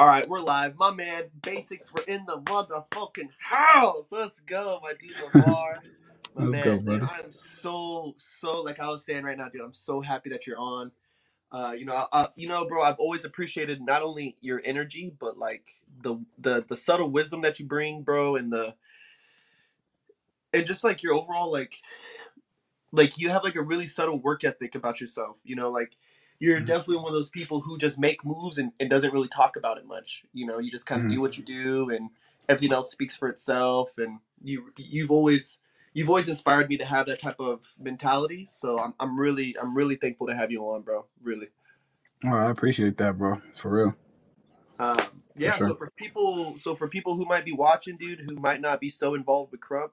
All right, we're live. My man, Basics, we're in the motherfucking house. Let's go, my dude Lamar. My Let's man, go, dude. I'm so, so, like I was saying right now, dude, I'm so happy that you're on. Uh, you know, I, I, you know, bro, I've always appreciated not only your energy, but like the the the subtle wisdom that you bring, bro, and the and just like your overall like like you have like a really subtle work ethic about yourself you know like you're Mhm. definitely one of those people who just make moves and, and doesn't really talk about it much you know you just kind of Mhm. do what you do and everything else speaks for itself and you you've always you've always inspired me to have that type of mentality so i'm, I'm really i'm really thankful to have you on bro really Oh, I appreciate that, bro. For real. um, yeah sure. so for people so for people who might be watching dude who might not be so involved with krump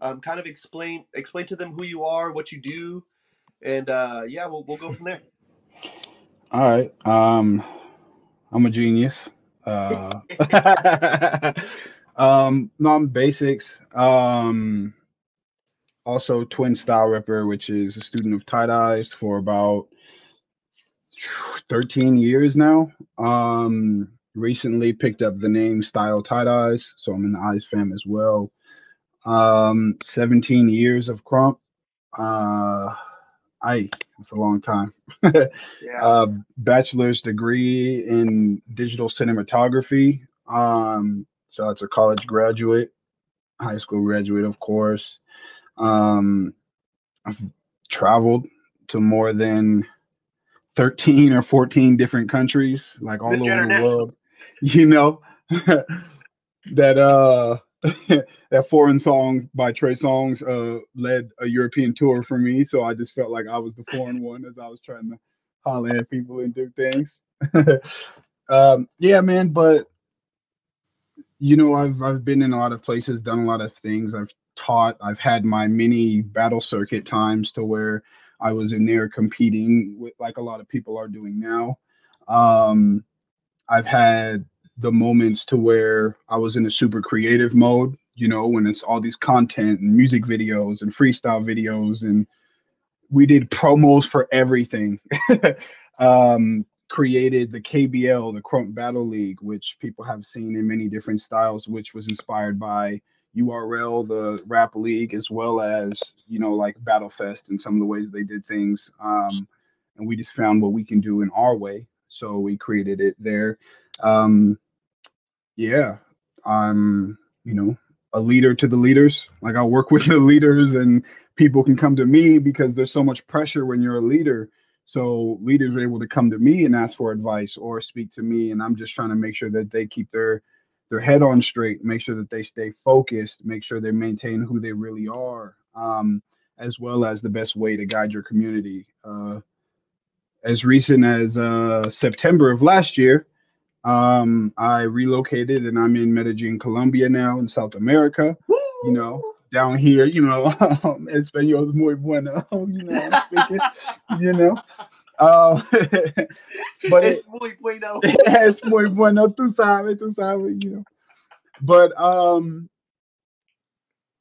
um, kind of explain explain to them who you are what you do and uh, yeah we'll, we'll go from there All right. Um, I'm a genius. Uh, um, no, I'm basics. Um, also twin style ripper, which is a student of Tight Eyez for about 13 years now. Um, recently picked up the name Style Tight Eyez, so I'm in the Eyes fam as well. Um, 17 years of krump. Uh, I it's a long time. yeah uh, bachelor's degree in digital cinematography. Um, so it's a college graduate, high school graduate, of course. Um, I've traveled to more than 13 or 14 different countries, like all Mr. over the world. You know, that uh that foreign song by Trey Songz uh led a European tour for me. So I just felt like I was the foreign one as I was trying to holler at people and do things. um yeah, man, but you know, I've I've been in a lot of places, done a lot of things. I've taught, I've had my mini battle circuit times to where I was in there competing with like a lot of people are doing now. Um I've had the moments to where I was in a super creative mode, you know, when it's all these content and music videos and freestyle videos and we did promos for everything. um created the KBL, the Krump Battle League, which people have seen in many different styles, which was inspired by URL, the rap league, as well as, you know, like Battlefest and some of the ways they did things. Um, and we just found what we can do in our way. So we created it there. Um, yeah, I'm, you know, a leader to the leaders. Like I work with the leaders and people can come to me because there's so much pressure when you're a leader. So leaders are able to come to me and ask for advice or speak to me. And I'm just trying to make sure that they keep their their head on straight, make sure that they stay focused, make sure they maintain who they really are, um, as well as the best way to guide your community. Uh, as recent as uh, September of last year, um, I relocated and I'm in Medellin, Colombia now in South America. You know, down here, you know, Espanol es muy bueno, you know, I'm speaking, you know. Uh, but it, it's muy bueno. es muy bueno, tú sabes, tú sabes, you know. But um,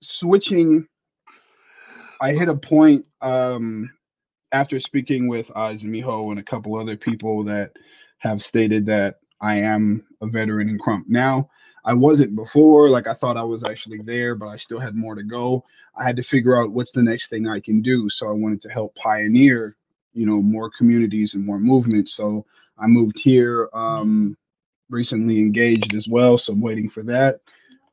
switching, I hit a point um, after speaking with Eyes and Mijo and a couple other people that have stated that I am a veteran in Krump. Now, I wasn't before, like I thought I was actually there, but I still had more to go. I had to figure out what's the next thing I can do. So I wanted to help pioneer, you know, more communities and more movements. So I moved here, um, recently engaged as well. So I'm waiting for that.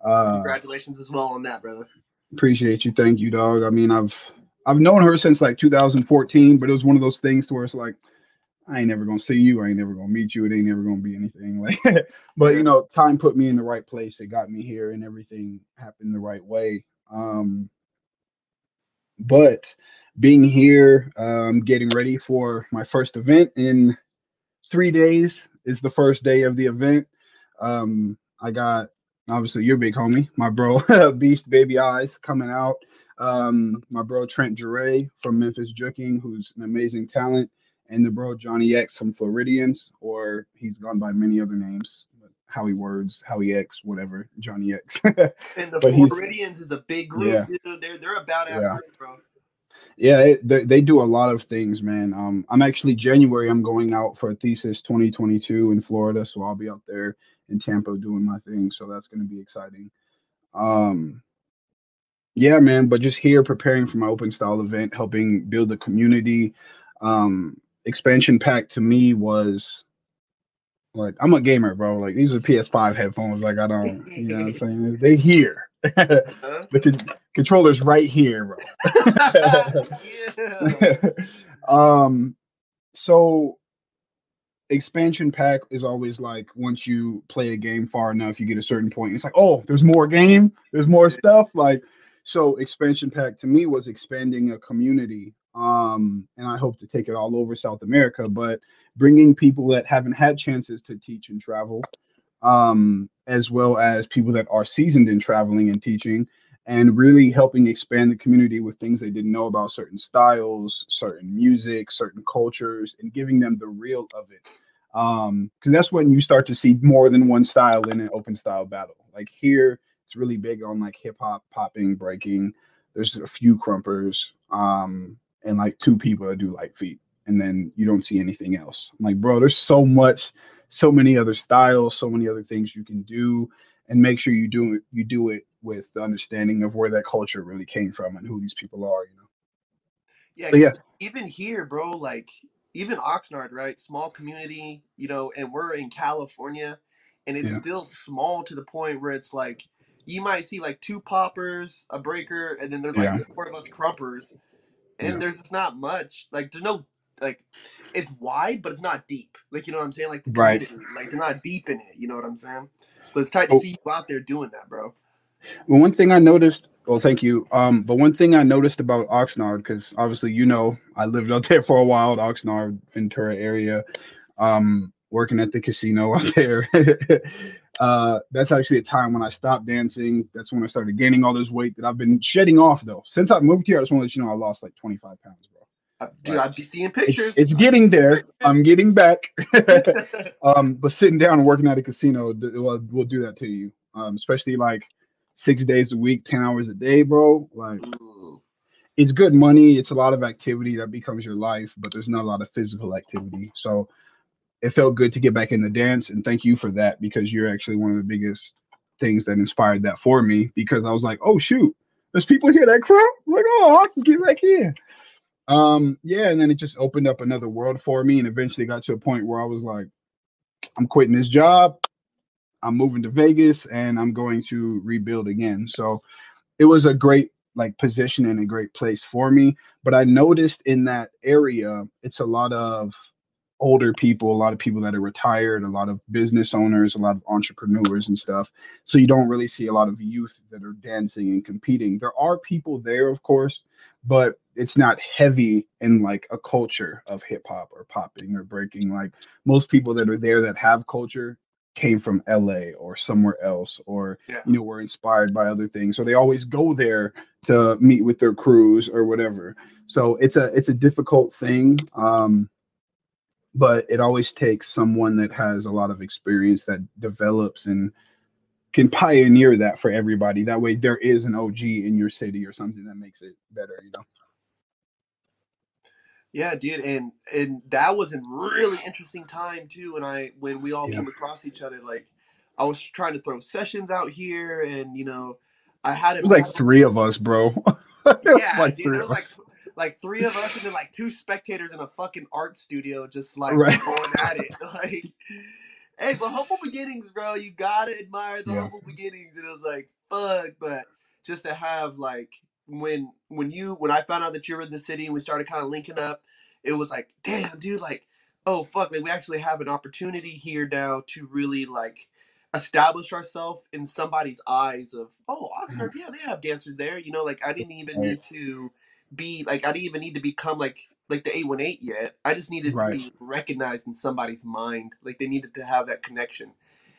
Uh, Congratulations as well on that, brother. appreciate you. Thank you, dog. I mean, I've I've known her since like 2014, but it was one of those things to where it's like, I ain't never gonna see you. I ain't never gonna meet you. It ain't never gonna be anything like. but you know, time put me in the right place. It got me here, and everything happened the right way. Um, but being here, um, getting ready for my first event in three days is the first day of the event. Um, I got obviously your big homie, my bro Beast Baby Eyes coming out. Um, my bro Trent Jure from Memphis Jookin, who's an amazing talent, and the bro Johnny X from Floridians, or he's gone by many other names. Howie Words, Howie X, whatever, Johnny X. And the But Floridians is a big group, Yeah. dude. They're they're a badass Yeah. group, bro. Yeah, it, they, they do a lot of things, man. Um, I'm actually January. I'm going out for a thesis 2022 in Florida, so I'll be out there in Tampa doing my thing. So that's going to be exciting. Um, yeah, man. But just here preparing for my open style event, helping build the community. Um, expansion pack to me was like I'm a gamer, bro. Like these are PS5 headphones. Like I don't, you know what I'm saying? They here. Huh? the con- controller's right here, bro. yeah. um so expansion pack is always like once you play a game far enough you get a certain point it's like oh there's more game there's more stuff like so expansion pack to me was expanding a community um and i hope to take it all over south america but bringing people that haven't had chances to teach and travel um as well as people that are seasoned in traveling and teaching and really helping expand the community with things they didn't know about certain styles, certain music, certain cultures, and giving them the real of it. Um, because that's when you start to see more than one style in an open style battle. Like here, it's really big on like hip hop, popping, breaking. There's a few krumpers, um, and like two people that do light feet, and then you don't see anything else. I'm like, bro, there's so much, so many other styles, so many other things you can do, and make sure you do it. You do it with the understanding of where that culture really came from and who these people are. You know. Yeah, yeah, even here, bro, like even Oxnard, right? Small community, you know, and we're in California, and it's yeah, still small to the point where it's like you might see like two poppers, a breaker, and then there's like yeah, four of us krumpers, yeah. and there's just not much. Like there's no like it's wide, but it's not deep. Like you know what I'm saying? Like the Right. like they're not deep in it. You know what I'm saying? So it's tight to Oh, see you out there doing that, bro. well, one thing I noticed. Well, thank you. Um, but one thing I noticed about Oxnard, because obviously you know I lived out there for a while, Oxnard, Ventura area, um, working at the casino out there. Uh, that's actually a time when I stopped dancing. That's when I started gaining all this weight that I've been shedding off though. Since I moved here, I just want to let you know I lost like 25 pounds, bro. Uh, Dude, Like I'd be seeing pictures. it's I'd getting there. I'm getting back. um, but sitting down and working at a casino will will do that to you. Um, especially like six days a week, ten hours a day, bro. Like Ooh. it's good money. It's a lot of activity that becomes your life, but there's not a lot of physical activity. So it felt good to get back in the dance, and thank you for that because you're actually one of the biggest things that inspired that for me. Because I was like, oh shoot, there's people here that crap. Like, oh, I can get back in. Um, yeah, and then it just opened up another world for me, and eventually got to a point where I was like, I'm quitting this job. I'm moving to Vegas, and I'm going to rebuild again. So it was a great like position and a great place for me. But I noticed in that area, it's a lot of older people, a lot of people that are retired, a lot of business owners, a lot of entrepreneurs and stuff. So you don't really see a lot of youth that are dancing and competing. There are people there, of course, but it's not heavy in like a culture of hip hop or popping or breaking. Like most people that are there that have culture came from LA or somewhere else or Yeah. you know were inspired by other things so they always go there to meet with their crews or whatever so it's a it's a difficult thing um but it always takes someone that has a lot of experience that develops and can pioneer that for everybody. That way there is an OG in your city or something that makes it better you know? Yeah, dude, and and that was a really interesting time too. When I when we all yeah. came across each other, like I was trying to throw sessions out here, and you know, I had it it was like three of us bro. Yeah, like dude, three there of was like like three of us, and then like two spectators in a fucking art studio, just like right going at it. Like, hey, but humble beginnings, bro. You gotta admire the yeah humble beginnings. And it was like, fuck, but just to have like when when you when I found out that you were in the city and we started kind of linking up, it was like, damn, dude, like, oh fuck, like we actually have an opportunity here now to really like establish ourselves in somebody's eyes of, oh, Oxnard, mm-hmm. yeah, they have dancers there. You know, like I didn't even need to be like I didn't even need to become like like the 818 yet. I just needed to be recognized in somebody's mind. Like they needed to have that connection.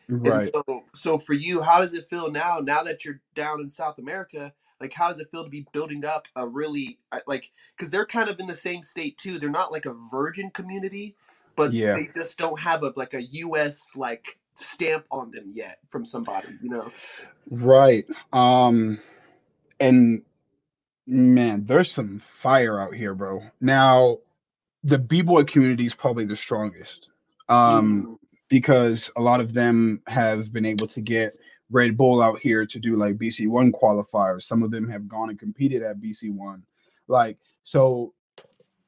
And right so so for you, how does it feel now now that you're down in South America? Like how does it feel to be building up a really uh, like cuz they're kind of in the same state too. They're not like a virgin community, but yeah they just don't have a like a US like stamp on them yet from somebody, you know. right um and Man, there's some fire out here, bro. Now, the b-boy community is probably the strongest. Um, Mm. because a lot of them have been able to get Red Bull out here to do like BC1 qualifiers. Some of them have gone and competed at BC1. Like, so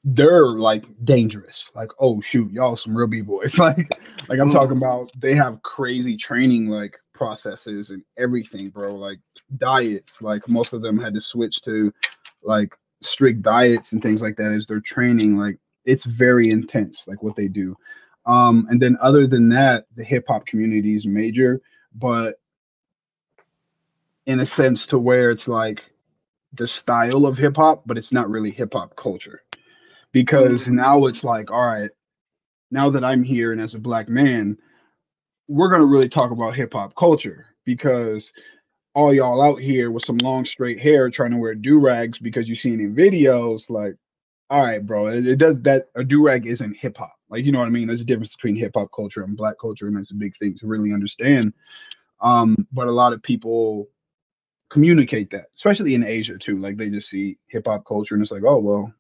they're like dangerous. Like, oh shoot, y'all some real b-boys. Like, like I'm talking about they have crazy training like processes and everything, bro. Like diets. Like most of them had to switch to like strict diets and things like that as they're training. Like it's very intense, like what they do. Um, and then other than that, the hip hop community is major, but in a sense to where it's like the style of hip hop, but it's not really hip hop culture. Because now it's like, all right, now that I'm here and as a black man, we're gonna really talk about hip hop culture because all y'all out here with some long straight hair trying to wear do rags because you seen in videos, like, all right, bro, it, it does that. A do rag isn't hip hop. Like, you know what I mean? There's a difference between hip hop culture and black culture, and that's a big thing to really understand. Um, but a lot of people communicate that, especially in Asia too. Like, they just see hip hop culture and it's like, oh, well,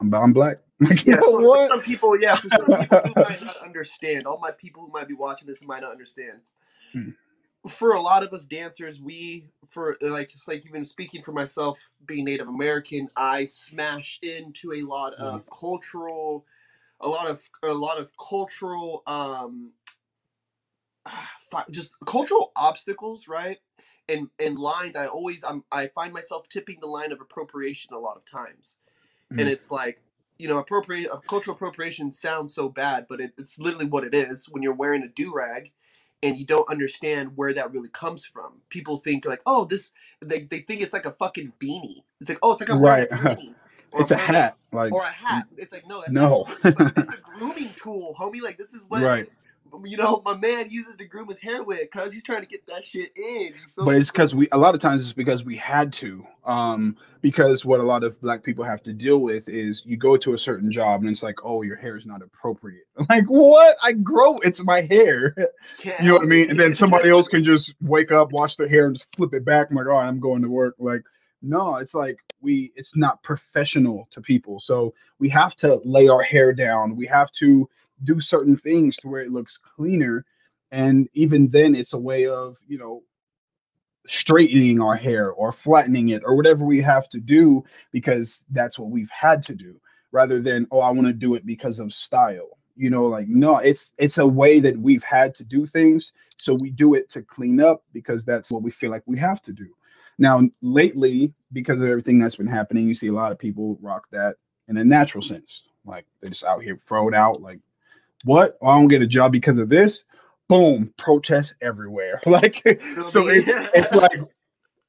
I'm, I'm black. Yeah, know so for what? some people, yeah, for some people who might not understand, all my people who might be watching this might not understand. Mm. For a lot of us dancers, we for like it's like even speaking for myself, being Native American, I smash into a lot of cultural, a lot of a lot of cultural, um, just cultural obstacles, right? And and lines. I always I'm I find myself tipping the line of appropriation a lot of times, and Mm. it's like you know, appropriate cultural appropriation sounds so bad, but it, it's literally what it is. When you're wearing a do rag, and you don't understand where that really comes from, people think like, oh, this. They, they think it's like a fucking beanie. It's like, oh, it's like I'm a Right. beanie. Or It's a hat. Like, Or a hat. It's like no, that's No. actually- it's, like, it's a grooming tool, homie. Like this is what right. You know my man uses to groom his hair with, cause he's trying to get that shit in. But me? it's because we a lot of times it's because we had to um because what a lot of black people have to deal with is you go to a certain job and it's like oh your hair is not appropriate. I'm like what? I grow it's my hair. Can't you know what i mean? And then somebody else can just wake up wash their hair and just flip it back i'm like all right i'm going to work. Like no it's like we it's not professional to people. So we have to lay our hair down. We have to do certain things to where it looks cleaner. And even then it's a way of you know straightening our hair or flattening it or whatever we have to do because that's what we've had to do rather than oh i want to do it because of style. You know like no it's it's a way that we've had to do things. So we do it to clean up because that's what we feel like we have to do. Now lately because of everything that's been happening you see a lot of people rock that in a natural sense. Like they're just out here throw it out like what? Oh, i don't get a job because of this? Boom protests everywhere. Like so it's it's like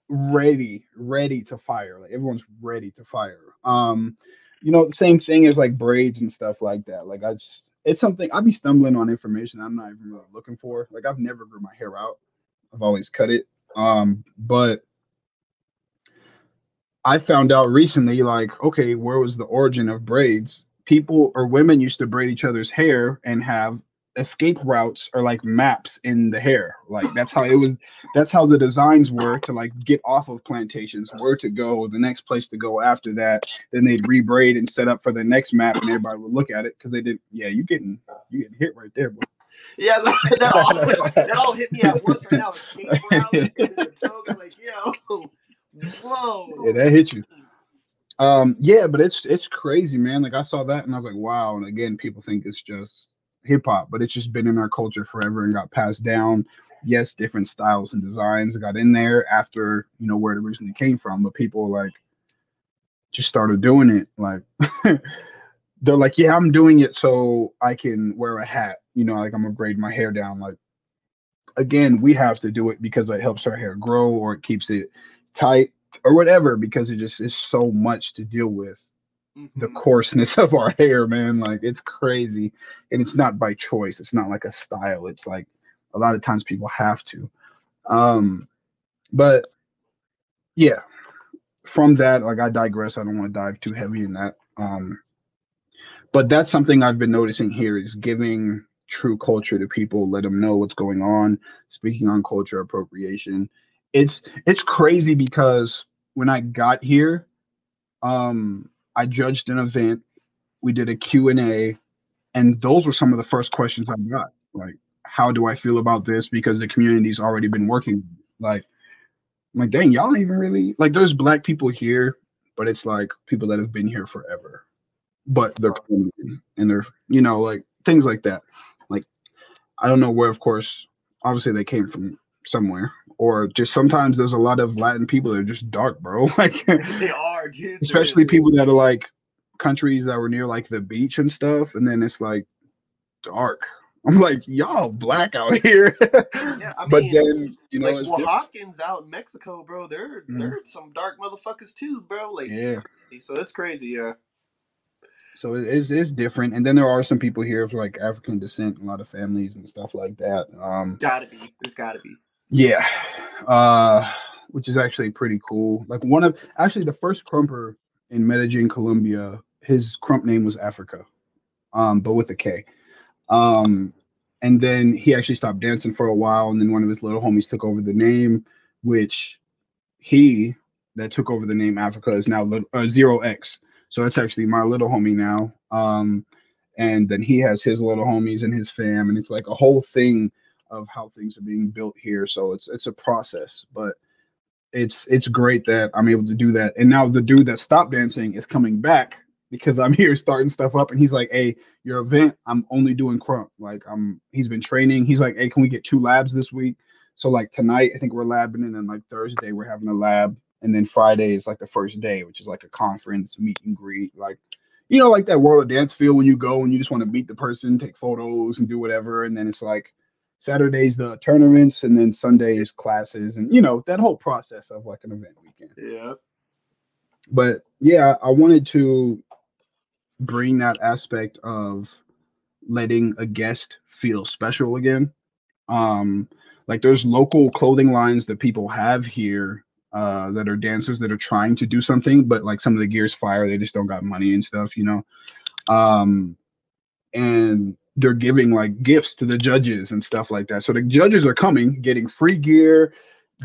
ready ready to fire. Like everyone's ready to fire. Um you know the same thing as like braids and stuff like that. Like i just it's something i'd be stumbling on information i'm not even really looking for. Like i've never grew my hair out. I've always cut it. Um but i found out recently like okay where was the origin of braids people or women used to braid each other's hair and have escape routes or like maps in the hair like that's how it was that's how the designs were to like get off of plantations where to go the next place to go after that then they'd rebraid and set up for the next map and everybody would look at it because they did yeah you getting you getting hit right there bro. Yeah, that, that, all, that all hit me at once right now. Escape route and the toga, like, yo, whoa. yeah that hit you um yeah but it's it's crazy man. Like i saw that and i was like wow. And again people think it's just hip-hop but it's just been in our culture forever and got passed down. Yes different styles and designs got in there after you know where it originally came from but people like just started doing it. Like they're like yeah i'm doing it so i can wear a hat. You know like i'm gonna braid my hair down. Like again we have to do it because it helps our hair grow or it keeps it tight or whatever because it just is so much to deal with. The Mhm. coarseness of our hair man like it's crazy. And it's not by choice. It's not like a style. It's like a lot of times people have to. Um but yeah. From that like i digress. I don't want to dive too heavy in that. Um but that's something i've been noticing here is giving true culture to people let them know what's going on speaking on culture appropriation it's it's crazy because when i got here um, I judged an event. We did a Q and A, and those were some of the first questions I got. Like, how do I feel about this? Because the community's already been working. Like, I'm like, dang, y'all don't even really like. There's black people here, but it's like people that have been here forever, but they're and they're you know like things like that. Like, I don't know where, of course, obviously they came from somewhere. Or just sometimes there's a lot of latin people that are just dark bro. Like they are dude. especially people that are like countries that were near like the beach and stuff and then it's like dark. I'm like y'all black out here. Yeah, I mean, but then you know like oaxacans out in mexico bro. They're mm-hmm. they're some dark motherfuckers too bro. Like yeah. so it's crazy yeah. So it is it's different. And then there are some people here of like african descent a lot of families and stuff like that. Um gotta be. There's gotta be yeah, uh, which is actually pretty cool. Like one of actually the first krumper in Medellin, Colombia, his krump name was Africa, um, but with a K. Um, and then he actually stopped dancing for a while, and then one of his little homies took over the name, which he that took over the name Africa is now uh, Zero X. So that's actually my little homie now. Um, and then he has his little homies and his fam, and it's like a whole thing of how things are being built here. So it's it's a process, but it's it's great that I'm able to do that. And now the dude that stopped dancing is coming back because I'm here starting stuff up, and he's like, "Hey, your event, I'm only doing krump. Like I'm, he's been training. He's like, "Hey, can we get two labs this week?" So like tonight, I think we're labbing, and then like Thursday we're having a lab, and then Friday is like the first day, which is like a conference meet and greet, like you know, like that World of Dance feel when you go and you just want to meet the person, take photos, and do whatever, and then it's like Saturdays the tournaments, and then Sundays classes, and you know that whole process of like an event weekend. Yeah. But yeah, I wanted to bring that aspect of letting a guest feel special again. Um, like there's local clothing lines that people have here uh, that are dancers that are trying to do something, but like some of the gear's fire, they just don't got money and stuff, you know. Um, and they're giving like gifts to the judges and stuff like that. So the judges are coming, getting free gear,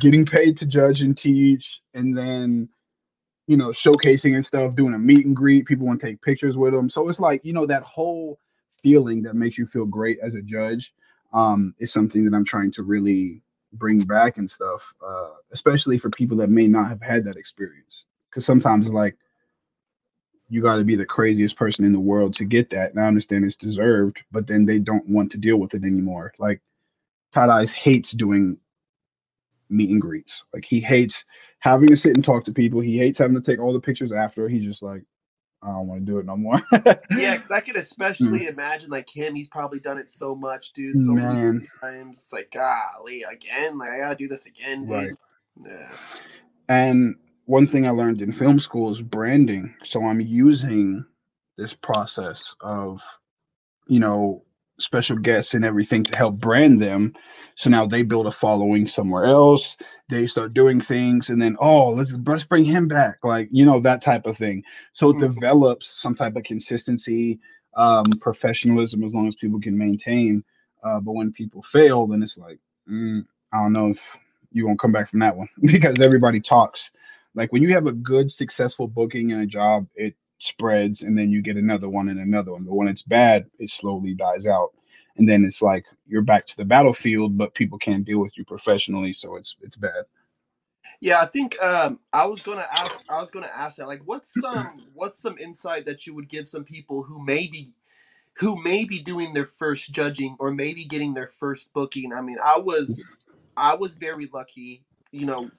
getting paid to judge and teach, and then you know showcasing and stuff, doing a meet and greet. People want to take pictures with them. So it's like you know that whole feeling that makes you feel great as a judge um, is something that I'm trying to really bring back and stuff, uh, especially for people that may not have had that experience. Because sometimes like you got to be the craziest person in the world to get that. And I understand it's deserved, but then they don't want to deal with it anymore. Like Tight Eyez hates doing meet and greets. Like he hates having to sit and talk to people. He hates having to take all the pictures after. He's just like, I don't want to do it no more. yeah, because I can especially mm. imagine like him. He's probably done it so much, dude. So Man. many times. It's like, golly, again, like I gotta do this again, dude. Right. Yeah. And one thing I learned in film school is branding. So I'm using this process of, you know, special guests and everything to help brand them. So now they build a following somewhere else. They start doing things, and then oh, let's let's bring him back, like you know that type of thing. So it mm-hmm. develops some type of consistency, um, professionalism, as long as people can maintain. Uh, but when people fail, then it's like mm, I don't know if you won't come back from that one because everybody talks. Like when you have a good, successful booking and a job, it spreads and then you get another one and another one. But when it's bad, it slowly dies out. And then it's like you're back to the battlefield, but people can't deal with you professionally, so it's it's bad. Yeah, I think um, I was gonna ask. I was gonna ask that. Like, what's some what's some insight that you would give some people who maybe who may be doing their first judging or maybe getting their first booking? I mean, I was I was very lucky. You know,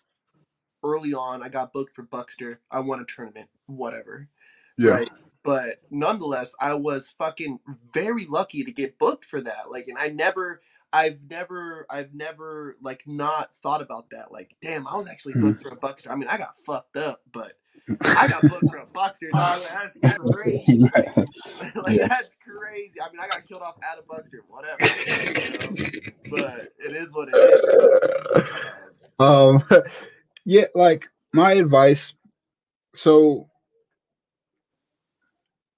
early on, I got booked for Buckster. I won a tournament, whatever. Yeah. Right. But nonetheless, I was fucking very lucky to get booked for that. Like, and I never, I've never, I've never like not thought about that. Like, damn, I was actually hmm. booked for a Buckster. I mean, I got fucked up, but I got booked for a Buckster, dog. That's crazy. like, yeah. that's crazy. I mean, I got killed off at a Buckster, whatever. You know? But it is what it is. Um, yeah, like my advice. So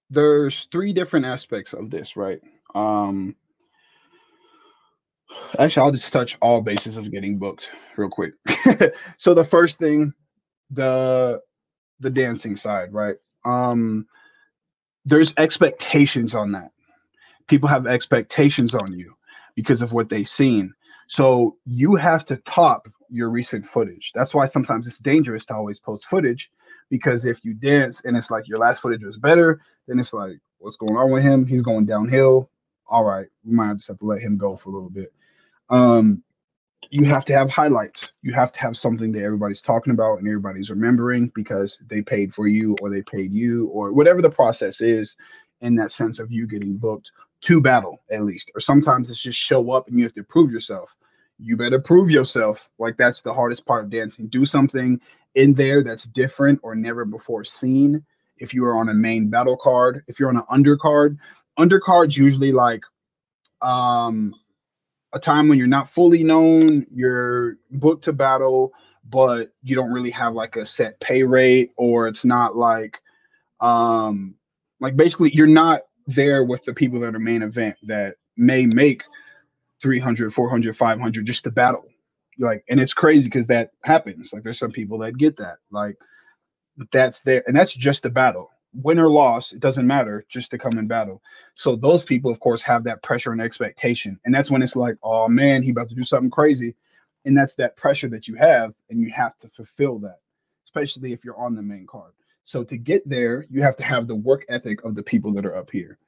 there's three different aspects of this, right? Um actually I'll just touch all bases of getting booked real quick. so the first thing, the the dancing side, right? Um, there's expectations on that. People have expectations on you because of what they've seen. So you have to top your recent footage. That's why sometimes it's dangerous to always post footage because if you dance and it's like your last footage was better, then it's like, what's going on with him? He's going downhill. All right, we might just have to let him go for a little bit. Um, you have to have highlights. You have to have something that everybody's talking about and everybody's remembering because they paid for you or they paid you or whatever the process is in that sense of you getting booked to battle at least. Or sometimes it's just show up and you have to prove yourself. You better prove yourself. Like that's the hardest part of dancing. Do something in there that's different or never before seen. If you are on a main battle card, if you're on an undercard, undercards usually like um a time when you're not fully known, you're booked to battle, but you don't really have like a set pay rate, or it's not like, um, like basically you're not there with the people that are main event that may make 300, 400, 500 just to battle. Like, and it's crazy because that happens. Like, there's some people that get that. Like, that's there, and that's just a battle win or loss, it doesn't matter, just to come in battle. So those people, of course, have that pressure and expectation. And that's when it's like, oh man, he about to do something crazy. And that's that pressure that you have, and you have to fulfill that, especially if you're on the main card. So to get there, you have to have the work ethic of the people that are up here.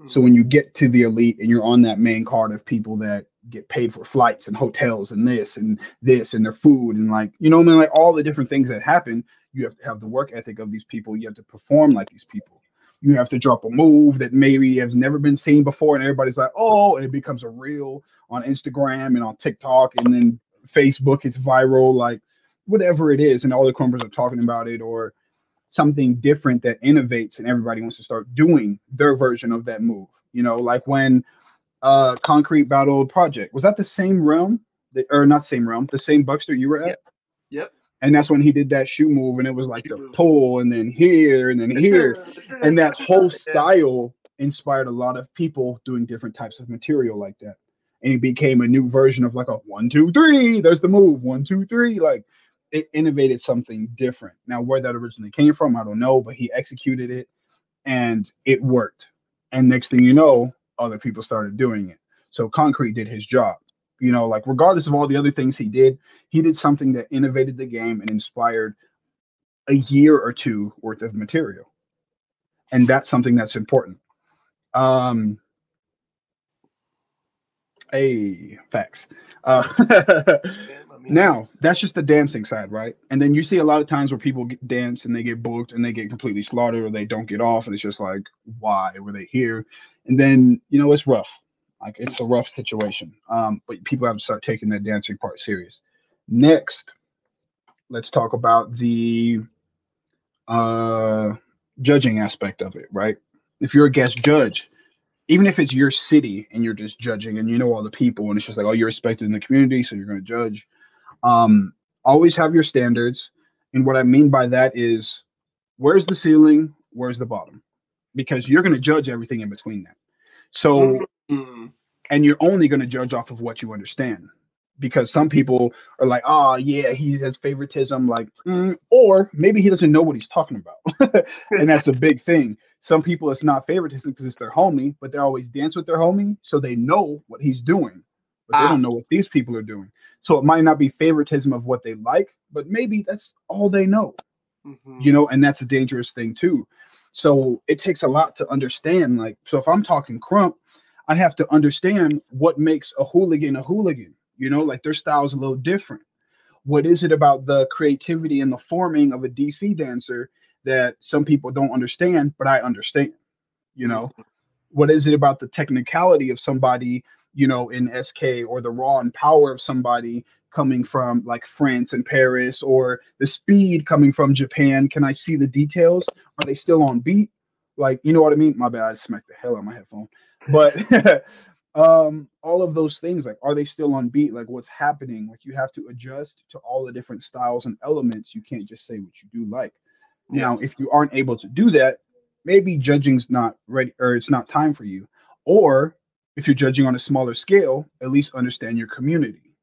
Mm-hmm. So when you get to the elite and you're on that main card of people that get paid for flights and hotels and this and this and their food and like you know I mean like all the different things that happen, you have to have the work ethic of these people. You have to perform like these people. You have to drop a move that maybe has never been seen before, and everybody's like, oh, and it becomes a reel on Instagram and on TikTok and then Facebook. It's viral, like whatever it is, and all the krumpers are talking about it, or something different that innovates and everybody wants to start doing their version of that move. You know, like when uh Concrete battled Project. Was that the same realm? That, or not same realm, the same Buckster you were at? Yep. yep and that's when he did that shoe move and it was like the pull and then here and then here and that whole style inspired a lot of people doing different types of material like that and it became a new version of like a one two three there's the move one two three like it innovated something different now where that originally came from i don't know but he executed it and it worked and next thing you know other people started doing it so concrete did his job you know, like regardless of all the other things he did, he did something that innovated the game and inspired a year or two worth of material. And that's something that's important. Um, a facts. Uh, now that's just the dancing side, right? And then you see a lot of times where people get dance and they get booked and they get completely slaughtered or they don't get off, and it's just like, why were they here? And then you know it's rough. Like it's a rough situation. Um, but people have to start taking that dancing part serious. Next, let's talk about the uh, judging aspect of it, right? If you're a guest judge, even if it's your city and you're just judging and you know all the people and it's just like, oh, you're respected in the community, so you're going to judge. Um, always have your standards. And what I mean by that is where's the ceiling? Where's the bottom? Because you're going to judge everything in between that. So Mm. And you're only going to judge off of what you understand because some people are like, oh, yeah, he has favoritism, like, mm, or maybe he doesn't know what he's talking about. and that's a big thing. Some people, it's not favoritism because it's their homie, but they always dance with their homie. So they know what he's doing, but they ah. don't know what these people are doing. So it might not be favoritism of what they like, but maybe that's all they know, mm-hmm. you know, and that's a dangerous thing too. So it takes a lot to understand. Like, so if I'm talking krump, I have to understand what makes a hooligan a hooligan. You know, like their style's a little different. What is it about the creativity and the forming of a DC dancer that some people don't understand, but I understand? You know, what is it about the technicality of somebody, you know, in SK or the raw and power of somebody coming from like France and Paris or the speed coming from Japan? Can I see the details? Are they still on beat? Like, you know what I mean? My bad, I smacked the hell out of my headphone but um all of those things like are they still on beat like what's happening like you have to adjust to all the different styles and elements you can't just say what you do like yeah. now if you aren't able to do that maybe judging's not ready or it's not time for you or if you're judging on a smaller scale at least understand your community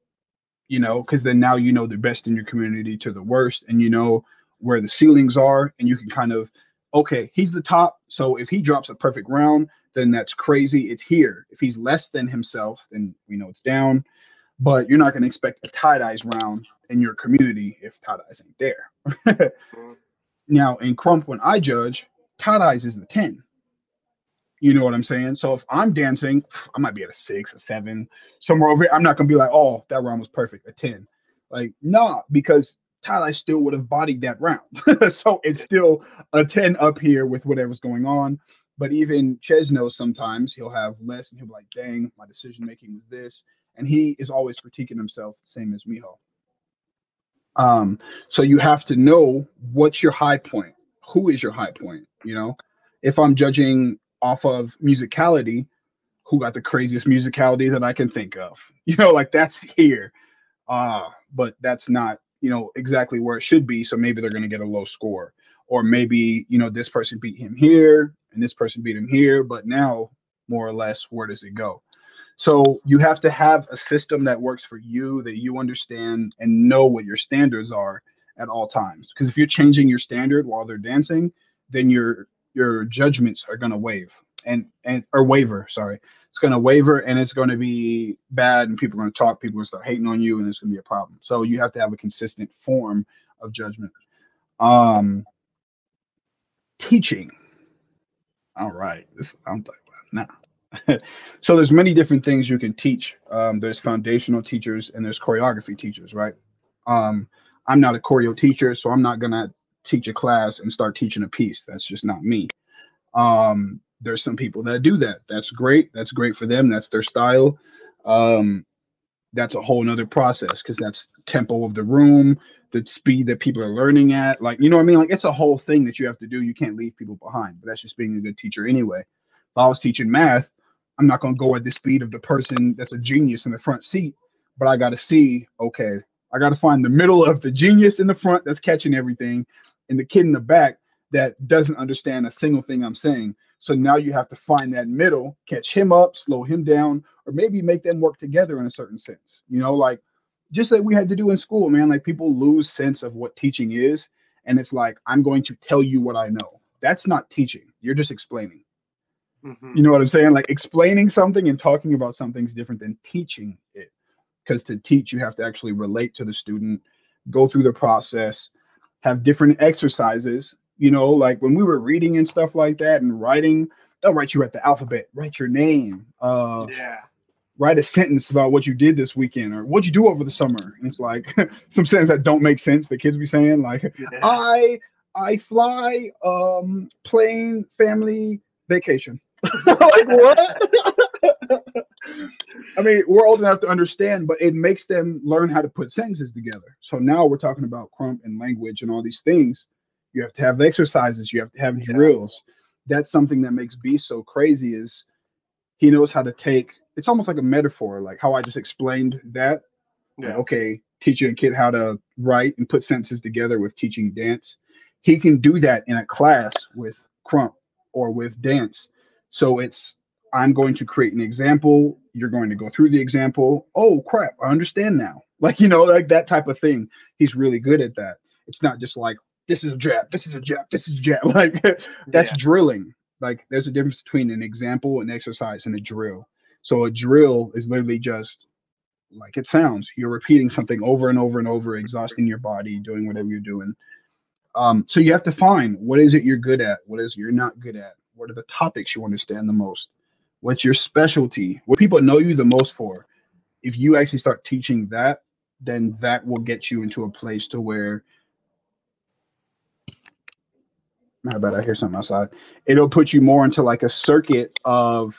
you know because then now you know the best in your community to the worst and you know where the ceilings are, and you can kind of, okay, he's the top. So if he drops a perfect round, then that's crazy. It's here. If he's less than himself, then we know it's down. But you're not going to expect a Tight Eyez round in your community if Tight Eyez ain't there. Mm-hmm. now in Krump, when I judge, Tight Eyez is the 10. You know what I'm saying? So if I'm dancing, I might be at a six, a seven, somewhere over here. I'm not gonna be like, oh, that round was perfect, a 10. Like, nah, because tie still would have bodied that round. so it's still a 10 up here with whatever's going on. But even Ches knows sometimes he'll have less and he'll be like, dang, my decision making was this. And he is always critiquing himself, same as Mijo. Um, so you have to know what's your high point. Who is your high point? You know, if I'm judging off of musicality, who got the craziest musicality that I can think of? You know, like that's here. Uh, but that's not, you know, exactly where it should be. So maybe they're gonna get a low score. Or maybe, you know, this person beat him here and this person beat him here, but now more or less where does it go? So you have to have a system that works for you, that you understand and know what your standards are at all times. Because if you're changing your standard while they're dancing, then your your judgments are gonna wave and and or waver. Sorry, it's gonna waver and it's gonna be bad, and people are gonna talk. People are gonna start hating on you, and it's gonna be a problem. So you have to have a consistent form of judgment. Um, teaching. All right, this I'm talking about now. so there's many different things you can teach. Um, there's foundational teachers and there's choreography teachers, right? Um, I'm not a choreo teacher, so I'm not gonna teach a class and start teaching a piece. That's just not me. Um, there's some people that do that. That's great. That's great for them. That's their style. Um, that's a whole nother process because that's tempo of the room, the speed that people are learning at. Like, you know what I mean? Like, it's a whole thing that you have to do. You can't leave people behind. But that's just being a good teacher anyway. If I was teaching math, I'm not going to go at the speed of the person that's a genius in the front seat, but I got to see, okay, I got to find the middle of the genius in the front that's catching everything and the kid in the back that doesn't understand a single thing I'm saying. So now you have to find that middle, catch him up, slow him down, or maybe make them work together in a certain sense. You know, like just like we had to do in school, man. Like people lose sense of what teaching is. And it's like, I'm going to tell you what I know. That's not teaching. You're just explaining. Mm-hmm. You know what I'm saying? Like explaining something and talking about something is different than teaching it. Because to teach, you have to actually relate to the student, go through the process, have different exercises. You know, like when we were reading and stuff like that and writing, they'll write you at the alphabet, write your name. Uh, yeah. Write a sentence about what you did this weekend or what you do over the summer. And it's like some sentences that don't make sense. The kids be saying like, yeah. I I fly um plane family vacation. like what? I mean, we're old enough to understand, but it makes them learn how to put sentences together. So now we're talking about krump and language and all these things. You have to have exercises, you have to have yeah. drills. That's something that makes B so crazy is he knows how to take it's almost like a metaphor, like how I just explained that. Yeah. Like, okay, teaching a kid how to write and put sentences together with teaching dance. He can do that in a class with krump or with dance so it's I'm going to create an example. You're going to go through the example. Oh crap, I understand now. Like you know, like that type of thing. He's really good at that. It's not just like this is a jab, this is a jab, this is a jab. Like that's yeah. drilling. Like there's a difference between an example, an exercise, and a drill. So a drill is literally just like it sounds. You're repeating something over and over and over, exhausting your body, doing whatever you're doing. Um, so you have to find what is it you're good at, what is you're not good at. What are the topics you understand the most? What's your specialty? What people know you the most for? If you actually start teaching that, then that will get you into a place to where how about I hear something outside? It'll put you more into like a circuit of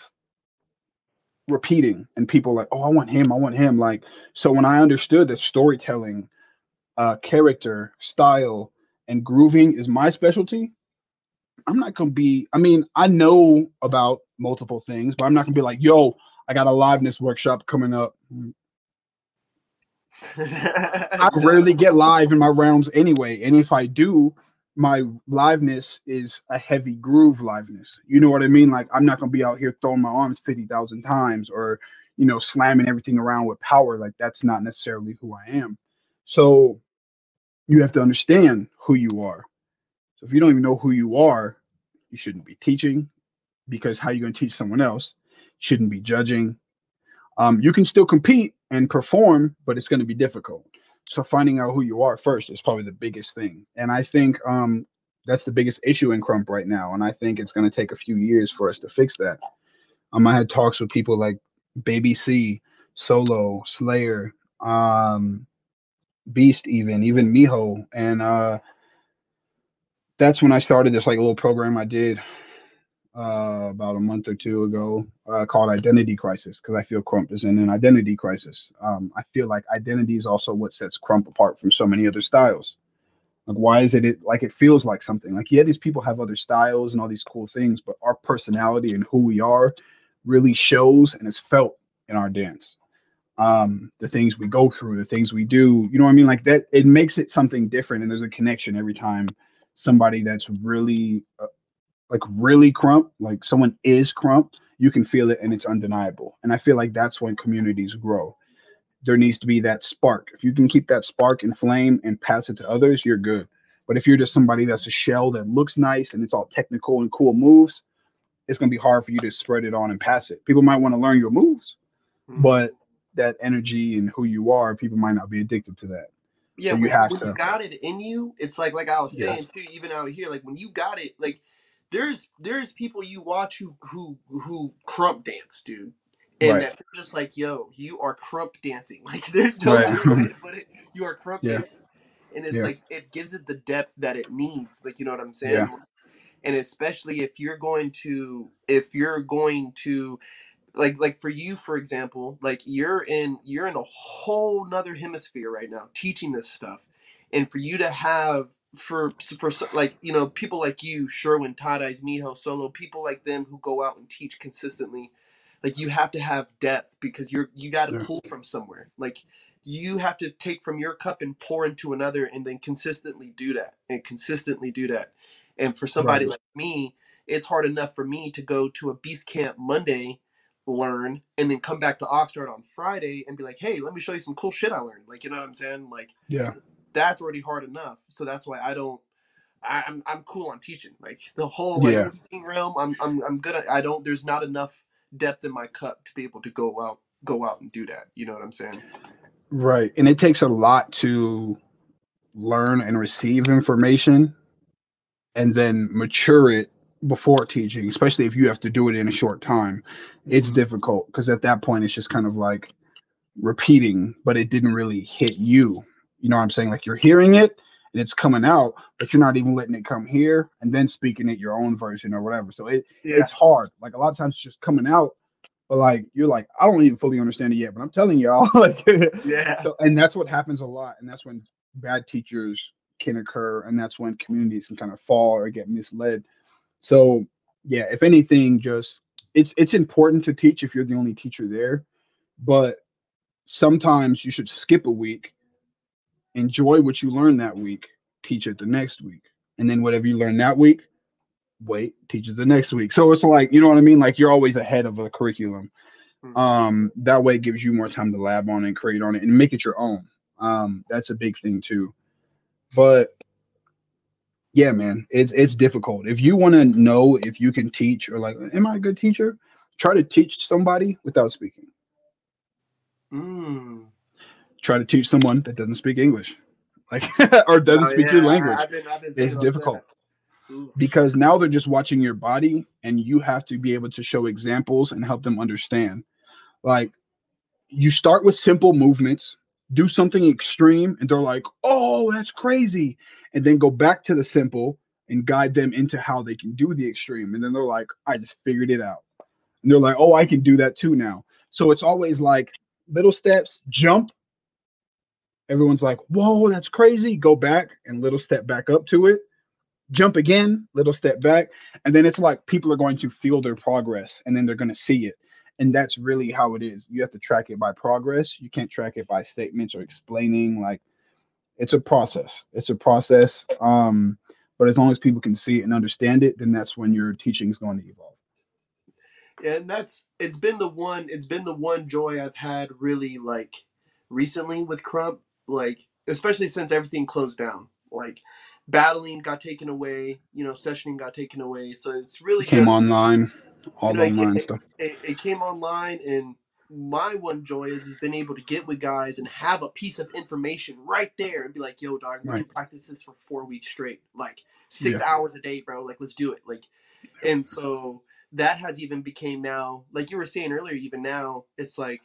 repeating and people like, oh, I want him, I want him. Like, so when I understood that storytelling, uh, character, style, and grooving is my specialty, I'm not gonna be. I mean, I know about multiple things, but I'm not gonna be like, yo, I got a liveness workshop coming up. I rarely get live in my rounds anyway, and if I do, my liveness is a heavy groove liveness. You know what I mean? Like I'm not gonna be out here throwing my arms fifty thousand times or you know slamming everything around with power. Like that's not necessarily who I am. So you have to understand who you are. So if you don't even know who you are, you shouldn't be teaching because how you going to teach someone else? Shouldn't be judging. Um, you can still compete and perform, but it's going to be difficult. So finding out who you are first is probably the biggest thing. And I think um, that's the biggest issue in Krump right now. And I think it's going to take a few years for us to fix that. Um, I had talks with people like Baby C, Solo, Slayer, um, Beast, even even Mijo, and uh, that's when I started this like little program I did uh, about a month or two ago uh, called Identity Crisis because I feel Krump is in an identity crisis. Um, I feel like identity is also what sets Krump apart from so many other styles. Like, why is it, it like it feels like something? Like, yeah, these people have other styles and all these cool things, but our personality and who we are really shows and is felt in our dance. Um, the things we go through, the things we do, you know what I mean? Like that, it makes it something different, and there's a connection every time somebody that's really uh, like really krump, like someone is krump, you can feel it and it's undeniable. And I feel like that's when communities grow. There needs to be that spark. If you can keep that spark and flame and pass it to others, you're good. But if you're just somebody that's a shell that looks nice and it's all technical and cool moves, it's going to be hard for you to spread it on and pass it. People might want to learn your moves, mm-hmm. but that energy and who you are, people might not be addicted to that. Yeah, so you when, when you got it in you, it's like like I was saying yeah. too, even out here, like when you got it, like there's there's people you watch who who who krump dance, dude. And right. that they're just like, yo, you are krump dancing. Like there's no right. way to put it. You are krump yeah. dancing. And it's yeah. like it gives it the depth that it needs. Like you know what I'm saying? Yeah. And especially if you're going to if you're going to like like for you for example like you're in you're in a whole nother hemisphere right now teaching this stuff and for you to have for for like you know people like you sherwin Tadais, Mijo solo people like them who go out and teach consistently like you have to have depth because you're you got to yeah. pull from somewhere like you have to take from your cup and pour into another and then consistently do that and consistently do that and for somebody right. like me it's hard enough for me to go to a beast camp monday learn and then come back to Oxnard on Friday and be like, hey, let me show you some cool shit I learned. Like, you know what I'm saying? Like, yeah, that's already hard enough. So that's why I don't. I, am I'm, I'm cool on teaching. Like the whole like yeah. realm, I'm I'm I'm good. At, I don't. There's not enough depth in my cup to be able to go out go out and do that. You know what I'm saying? Right, and it takes a lot to learn and receive information, and then mature it before teaching, especially if you have to do it in a short time, it's mm-hmm. difficult because at that point it's just kind of like repeating, but it didn't really hit you. You know what I'm saying? Like you're hearing it and it's coming out, but you're not even letting it come here and then speaking it your own version or whatever. So it yeah. it's hard. Like a lot of times it's just coming out, but like you're like, I don't even fully understand it yet, but I'm telling y'all, like yeah. So and that's what happens a lot, and that's when bad teachers can occur, and that's when communities can kind of fall or get misled so yeah, if anything, just it's it's important to teach if you're the only teacher there, but sometimes you should skip a week, enjoy what you learned that week, teach it the next week, and then whatever you learn that week, wait, teach it the next week. So it's like you know what I mean. Like you're always ahead of the curriculum. Mm-hmm. Um, that way it gives you more time to lab on and create on it and make it your own. Um, that's a big thing too. But yeah, man, it's it's difficult. If you want to know if you can teach or like, am I a good teacher? Try to teach somebody without speaking. Mm. Try to teach someone that doesn't speak English, like or doesn't oh, speak yeah. your language. I've been, I've been it's difficult because now they're just watching your body, and you have to be able to show examples and help them understand. Like, you start with simple movements do something extreme and they're like, oh, that's crazy. And then go back to the simple and guide them into how they can do the extreme. And then they're like, I just figured it out. And they're like, oh, I can do that too now. So it's always like little steps, jump. Everyone's like, whoa, that's crazy. Go back and little step back up to it. Jump again, little step back. And then it's like people are going to feel their progress and then they're going to see it. And that's really how it is. You have to track it by progress. You can't track it by statements or explaining. Like it's a process. It's a process. Um but as long as people can see it and understand it then that's when your teaching is going to evolve. And that's it's been the one it's been the one joy i've had really like recently with krump like especially since everything closed down like battling got taken away. You know, sessioning got taken away. So it's really Came just, online, all you know, it online came- stuff. it, it came online and my one joy is has been able to get with guys and have a piece of information right there and be like, yo, dog, we can Right. practice this for four weeks straight. Like six Yeah. hours a day, bro. Like let's do it. Like and so that has even became now, like you were saying earlier, even now, it's like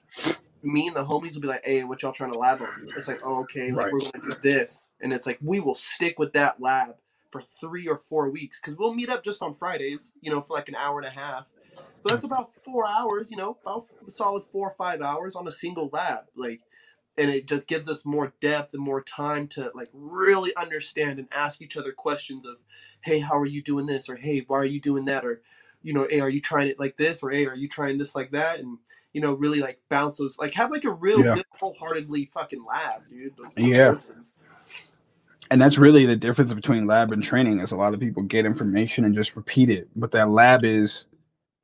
me and the homies will be like, hey, what y'all trying to lab on? It's like, oh, okay, like Right. we're gonna do this. And it's like we will stick with that lab for three or four weeks because we'll meet up just on Fridays, you know, for like an hour and a half. So that's mm-hmm. about four hours, you know, about solid four or five hours on a single lab. Like, and it just gives us more depth and more time to like really understand and ask each other questions of, hey, how are you doing this? Or hey, why are you doing that? Or, you know, hey, are you trying it like this? Or hey, are you trying this like that? And you know, really like bounce those, like have like a real Yeah. good wholeheartedly fucking lab, dude. Yeah. things. And that's really the difference between lab and training is a lot of people get information and just repeat it. But that lab is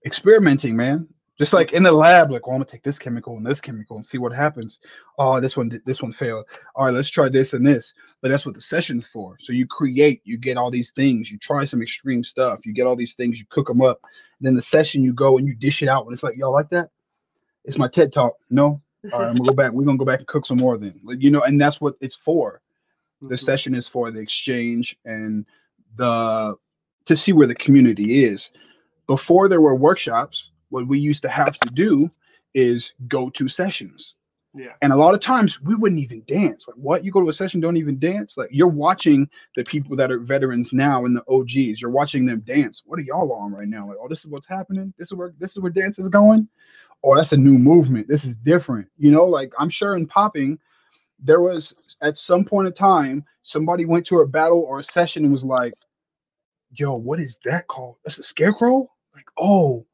experimenting, man. Just like in the lab, like, oh, I'm gonna take this chemical and this chemical and see what happens. Oh, this one, this one failed. All right, let's try this and this. But that's what the session's for. So you create, you get all these things, you try some extreme stuff, you get all these things, you cook them up. Then the session, you go and you dish it out. And it's like, y'all like that? It's my TED talk. No. All right, I'm gonna go back. We're gonna go back and cook some more then. Like, you know, and that's what it's for the Mhm. session is for the exchange and the to see where the community is before there were workshops what we used to have to do is go to sessions Yeah. and a lot of times we wouldn't even dance like what you go to a session don't even dance like you're watching the people that are veterans now and the og's you're watching them dance what are y'all on right now like oh this is what's happening this is where this is where dance is going or that's a new movement. This is different. You know like i'm sure in popping there was at some point in time somebody went to a battle or a session and was like yo what is that called? That's a scarecrow? Like oh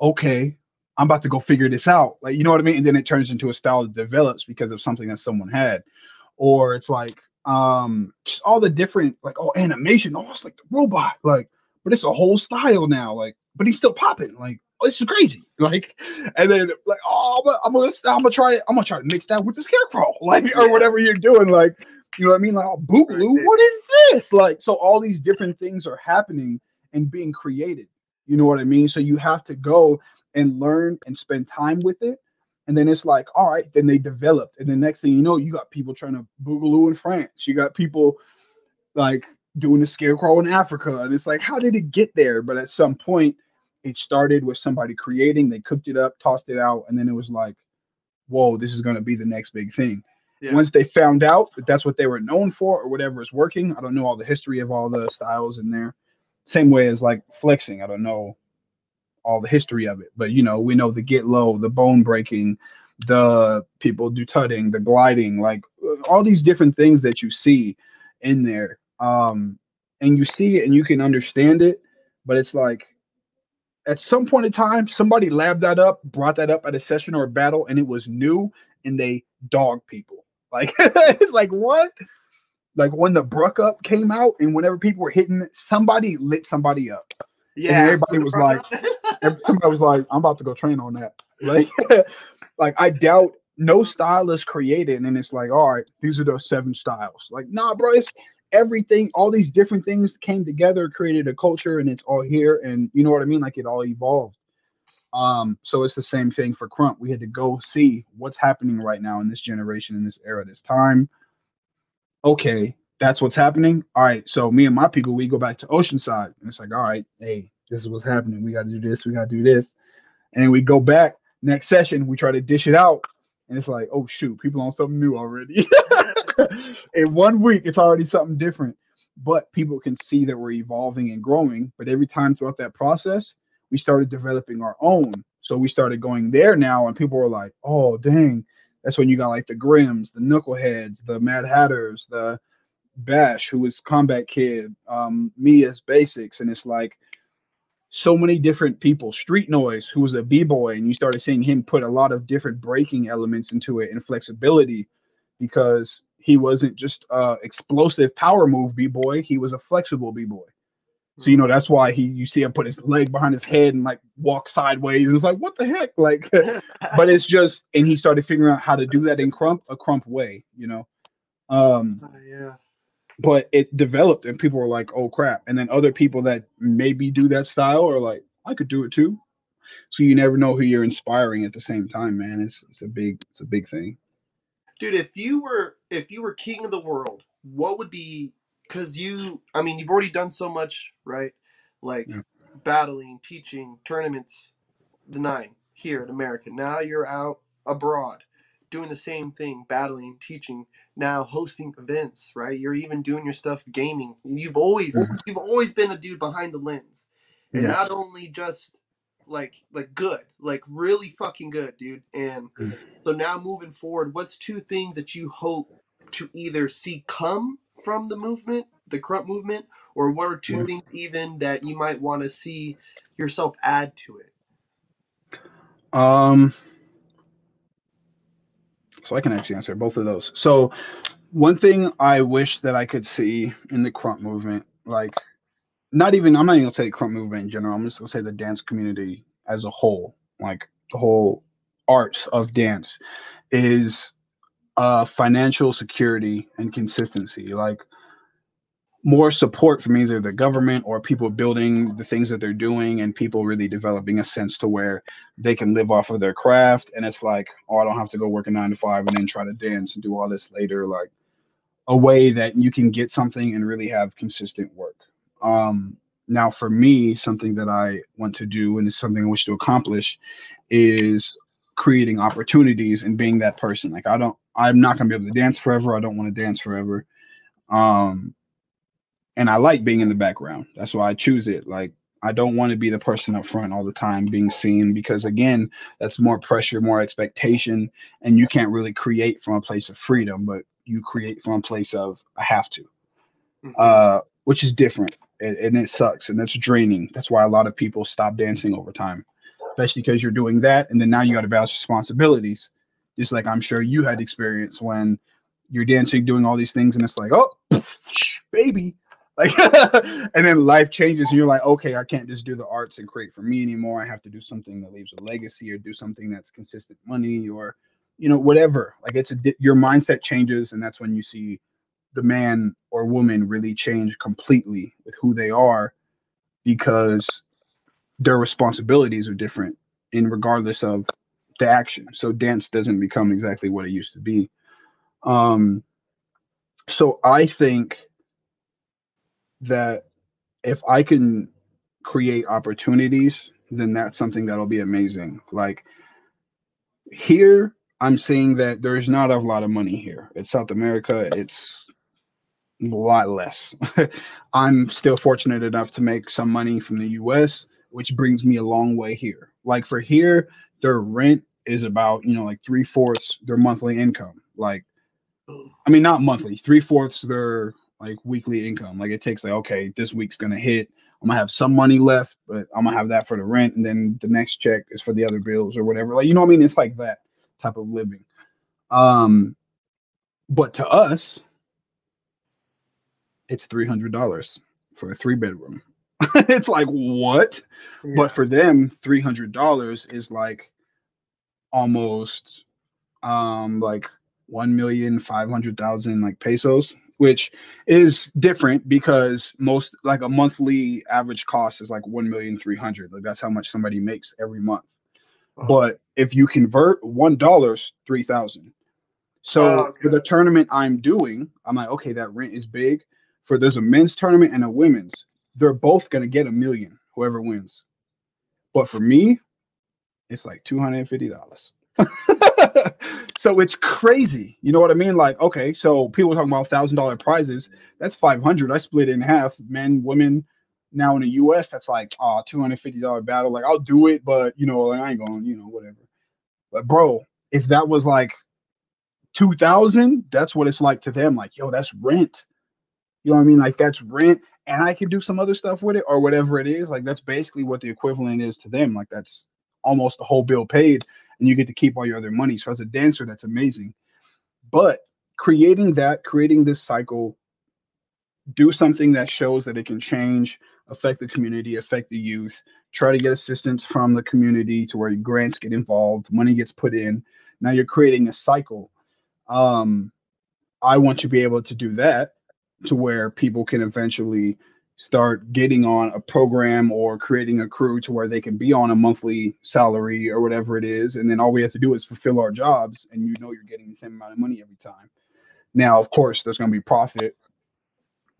okay. I'm about to go figure this out. Like you know what i mean? And then it turns into a style that develops because of something that someone had. Or it's like um just all the different like oh animation. Oh it's like the robot. Like but it's a whole style now. Like but he's still popping. Like oh, this is crazy. Like and then like oh I'm gonna, I'm gonna I'm gonna try it I'm gonna try to mix that with the scarecrow like or whatever you're doing like you know what I mean? Like oh, boogaloo what is this? Like so all these different things are happening and being created. You know what I mean? So you have to go and learn and spend time with it. And then it's like all right then they developed. And the next thing you know you got people trying to boogaloo in France. You got people like doing the scarecrow in Africa. And it's like how did it get there? But at some point it started with somebody creating they cooked it up tossed it out and then it was like whoa this is going to be the next big thing Yeah. once they found out that that's what they were known for or whatever is working i don't know all the history of all the styles in there same way as like flexing i don't know all the history of it but you know we know the get low the bone breaking the people do tutting the gliding like uh, all these different things that you see in there um and you see it and you can understand it but it's like at some point in time somebody labbed that up brought that up at a session or a battle and it was new and they dog people. Like it's like what? Like when the Bruck up came out and whenever people were hitting somebody lit somebody up. Yeah. everybody was like- somebody was like i'm about to go train on that. Like like i doubt no style is created and it's like all right these are those seven styles. Like nah bro it's everything all these different things came together created a culture and it's all here and you know what i mean? Like it all evolved. Um so it's the same thing for krump. We had to go see what's happening right now in this generation in this era this time. Okay that's what's happening? All right so me and my people we go back to oceanside and it's like all right hey this is what's happening. We got to do this we got to do this. And we go back next session we try to dish it out and it's like oh shoot people on something new already in one week it's already something different. But people can see that we're evolving and growing. But every time throughout that process we started developing our own. So we started going there now and people were like oh dang. That's when you got like the grims the knuckleheads the mad hatters the bash who was combat kid um me as basics. And it's like so many different people. Street Noise, who was a b-boy, and you started seeing him put a lot of different breaking elements into it and flexibility because he wasn't just uh explosive power move b-boy, he was a flexible b-boy. So you know that's why he you see him put his leg behind his head and like walk sideways. And it's like what the heck, like. but it's just and he started figuring out how to do that in krump a krump way, you know. Um, Uh, yeah. but it developed and people were like, oh crap. And then other people that maybe do that style are like, I could do it too. So you never know who you're inspiring at the same time, man. It's it's a big it's a big thing. Dude, if you were if you were king of the world, what would be because you I mean you've already done so much, right? Like Yeah. battling, teaching, tournaments, the nine here in America. Now you're out abroad doing the same thing, battling, teaching, now hosting events, right? You're even doing your stuff gaming. You've always mm-hmm. you've always been a dude behind the lens. And Yeah. not only just like like good, like really fucking good, dude. And Mm. so now moving forward, what's two things that you hope to either see come from the movement, the krump movement, or what are two Yeah. things even that you might want to see yourself add to it? Um, so I can actually answer both of those. So one thing I wish that I could see in the krump movement, like not even I'm not even gonna say the krump movement in general. I'm just gonna say the dance community as a whole, like the whole arts of dance, is uh financial security and consistency. Like more support from either the government or people building the things that they're doing and people really developing a sense to where they can live off of their craft and it's like oh i don't have to go work a nine to five and then try to dance and do all this later like a way that you can get something and really have consistent work um now for me something that i want to do and is something i wish to accomplish is creating opportunities and being that person. Like i don't i'm not going to be able to dance forever. I don't want to dance forever. Um and i like being in the background. That's why i choose it. Like I don't want to be the person up front all the time being seen because again, that's more pressure, more expectation, and you can't really create from a place of freedom, but you create from a place of I have to, Mhm. uh, which is different, and, and it sucks, and that's draining. That's why a lot of people stop dancing over time, especially because you're doing that, and then now you got to balance responsibilities. Just like I'm sure you had experience when you're dancing, doing all these things, and it's like, oh, baby, like and then life changes and you're like okay i can't just do the arts and create for me anymore i have to do something that leaves a legacy or do something that's consistent money or you know whatever like it's a your mindset changes and that's when you see the man or woman really change completely with who they are because their responsibilities are different in regardless of the action so dance doesn't become exactly what it used to be um so i think that if I can create opportunities, then that's something that'll be amazing. Like here, I'm seeing that there's not a lot of money here. It's South America, it's a lot less. I'm still fortunate enough to make some money from the US, which brings me a long way here. Like for here, their rent is about, you know, like three fourths their monthly income. Like I mean, not monthly, three fourths their like weekly income. Like it takes like, okay, this week's gonna hit. I'm gonna have some money left, but I'm gonna have that for the rent, and then the next check is for the other bills or whatever. Like, you know what I mean? It's like that type of living. Um, but to us, it's three hundred dollars for a three bedroom. it's like what? Yeah. But for them, three hundred dollars is like almost um like one million five hundred thousand like pesos, which is different because most like a monthly average cost is like one million three hundred. Like that's how much somebody makes every month. Oh. But if you convert one dollar's three thousand. So Oh, okay. for the tournament I'm doing, I'm like, okay, that rent is big. For there's a men's tournament and a women's, they're both gonna get a million, whoever wins. But for me, it's like two hundred and fifty dollars. so it's crazy. You know what I mean? Like, okay, so people talking about thousand dollar prizes. That's five hundred. I split it in half, men, women. Now in the US, that's like uh two hundred fifty dollar battle. Like I'll do it, but you know, I ain't going, you know, whatever. But bro, if that was like two thousand, that's what it's like to them. Like, yo, that's rent. You know what I mean? Like that's rent, and I can do some other stuff with it or whatever it is. Like that's basically what the equivalent is to them. Like that's almost the whole bill paid, and you get to keep all your other money. So as a dancer, that's amazing. But creating that, creating this cycle, do something that shows that it can change, affect the community, affect the youth. Try to get assistance from the community to where grants get involved, money gets put in. Now you're creating a cycle. Um, I want to be able to do that to where people can eventually start getting on a program or creating a crew to where they can be on a monthly salary or whatever it is. And then all we have to do is fulfill our jobs and you know you're getting the same amount of money every time. Now of course there's going to be profit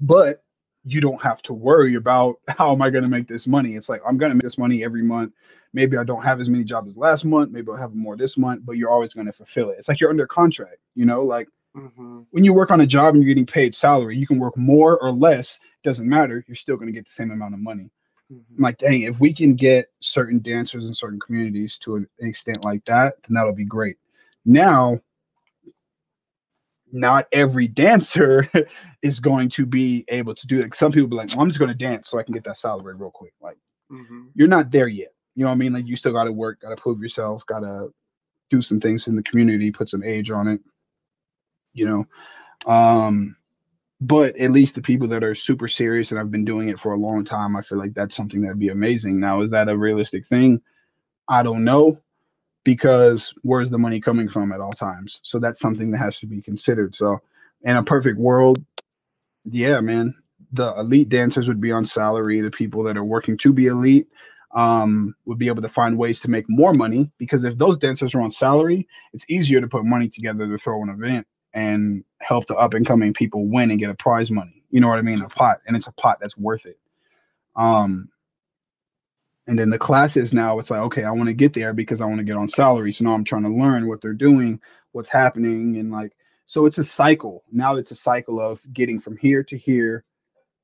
but you don't have to worry about how am i going to make this money? It's like i'm going to make this money every month. Maybe i don't have as many jobs as last month. Maybe i'll have more this month but you're always going to fulfill it. It's like you're under contract you know like Mm-hmm. when you work on a job and you're getting paid salary, you can work more or less, doesn't matter. You're still going to get the same amount of money. Mm-hmm. I'm like, dang, if we can get certain dancers in certain communities to an extent like that, then that'll be great. Now, not every dancer is going to be able to do it. Some people be like, well, I'm just going to dance so I can get that salary real quick. Like, Mm-hmm. you're not there yet. You know what I mean? Like, you still got to work, got to prove yourself, got to do some things in the community, put some age on it. You know, um, but at least the people that are super serious and I've been doing it for a long time, I feel like that's something that'd be amazing. Now, is that a realistic thing? I don't know because where's the money coming from at all times? So that's something that has to be considered. So, in a perfect world, yeah, man, the elite dancers would be on salary. The people that are working to be elite um, would be able to find ways to make more money because if those dancers are on salary, it's easier to put money together to throw an event and help the up and coming people win and get a prize money. You know what I mean? A pot, and it's a pot that's worth it. Um, and then the classes now, it's like, okay, I want to get there because I want to get on salary. So now I'm trying to learn what they're doing, what's happening, and like, so it's a cycle. Now it's a cycle of getting from here to here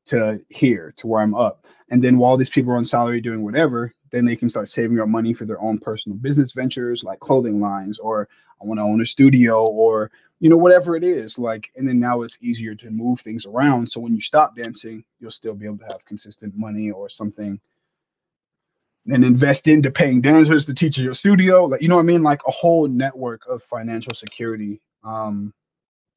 to here to where I'm up. And then while these people are on salary doing whatever, then they can start saving up money for their own personal business ventures like clothing lines or I want to own a studio or you know whatever it is like and then now it's easier to move things around so when you stop dancing you'll still be able to have consistent money or something and invest into paying dancers to teach your studio like you know what i mean like a whole network of financial security um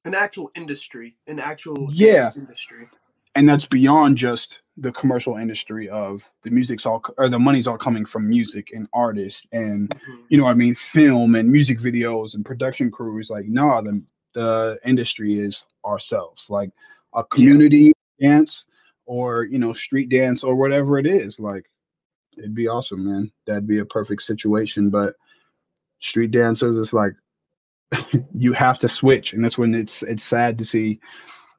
An actual industry, an actual Yeah. industry. and that's beyond just the commercial industry of the music's all or the money's all coming from music and artists and Mhm. you know I mean, film and music videos and production crews. Like, no, the the industry is ourselves. Like a community dance or you know, street dance or whatever it is. Like, it'd be awesome, man. That'd be a perfect situation. But street dancers, it's like you have to switch, and that's when it's it's sad to see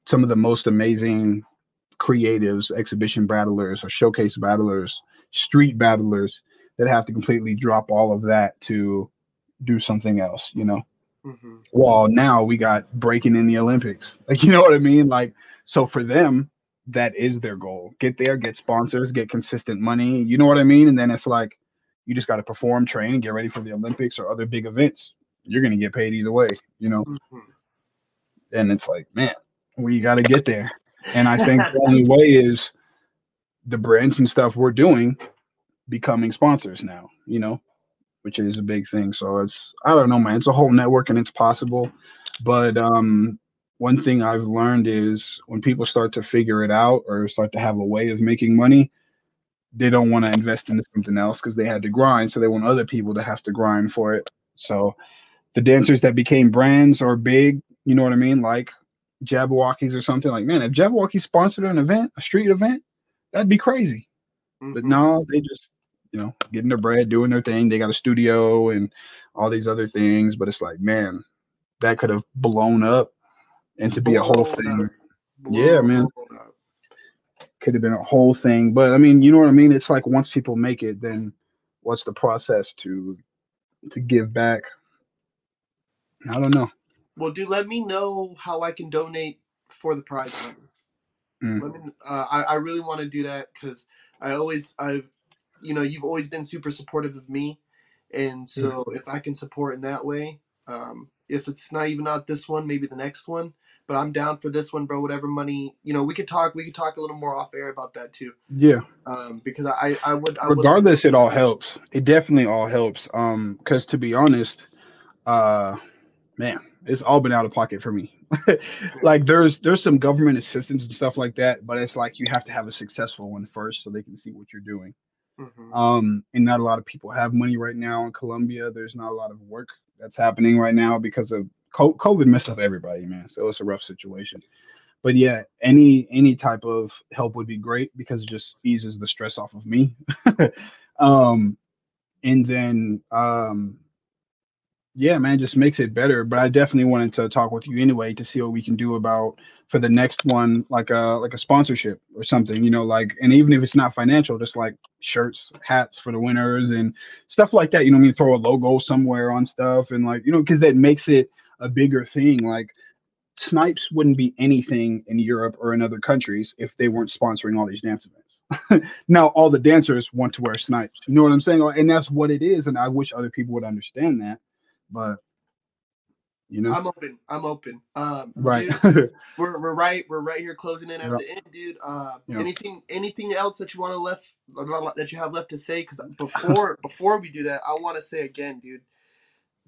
some of the most amazing creatives, exhibition battlers, or showcase battlers, street battlers that have to completely drop all of that to do something else, you know. Mhm. While now we got breaking in the Olympics. Like, you know what I mean? Like, so for them, that is their goal. Get there, get sponsors, get consistent money. You know what I mean? And then it's like you just got to perform, train, and get ready for the Olympics or other big events. You're gonna get paid either way, you know. Mhm. And it's like, man, we got to get there. And I think the only way is the brands and stuff we're doing becoming sponsors now, you know, which is a big thing. So it's I don't know, man. It's a whole network and it's possible. But um one thing I've learned is when people start to figure it out or start to have a way of making money, they don't want to invest into something else because they had to grind. So they want other people to have to grind for it. So the dancers that became brands are big, you know what I mean? Like Jabbawockeez or something like, man, if Jabberwocky sponsored an event, a street event, that'd be crazy. But Mhm. no, they just, you know, getting their bread, doing their thing. They got a studio and all these other things. But it's like, man, that could have blown up and to be a whole thing. Yeah, man. Could have been a whole thing. But I mean, you know what I mean? It's like once people make it, then what's the process to to give back? I don't know. Well, dude, let me know how I can donate for the prize money. Mm. Let me. Uh, I I really want to do that because I always I've, you know, you've always been super supportive of me, and so if I can support in that way, um, if it's not even not this one, maybe the next one. But I'm down for this one, bro. Whatever money, you know, we could talk. We could talk a little more off air about that too, Yeah. um, because I I would I would regardless it all helps it definitely all helps um because to be honest uh man it's all been out of pocket for me. Like there's there's some government assistance and stuff like that but it's like you have to have a successful one first so they can see what you're doing. Mhm. um and not a lot of people have money right now in colombia. There's not a lot of work that's happening right now because of covid messed up everybody man. So it's a rough situation. But yeah, any any type of help would be great because it just eases the stress off of me. um, and then um, yeah, man, just makes it better. But I definitely wanted to talk with you anyway to see what we can do about for the next one, like a like a sponsorship or something, you know, like and even if it's not financial, just like shirts, hats for the winners and stuff like that. You know, I mean, throw a logo somewhere on stuff and like you know, because that makes it a bigger thing. Like Snipes wouldn't be anything in Europe or in other countries if they weren't sponsoring all these dance events. now all the dancers want to wear Snipes. You know what I'm saying? And that's what it is. And I wish other people would understand that but you know, I'm open. I'm open. Um, right. Dude, we're we're right. We're right here closing in at Yep. the end, dude. Uh, Yep. anything anything else that you want to left that you have left to say? Because before before we do that, I want to say again, dude.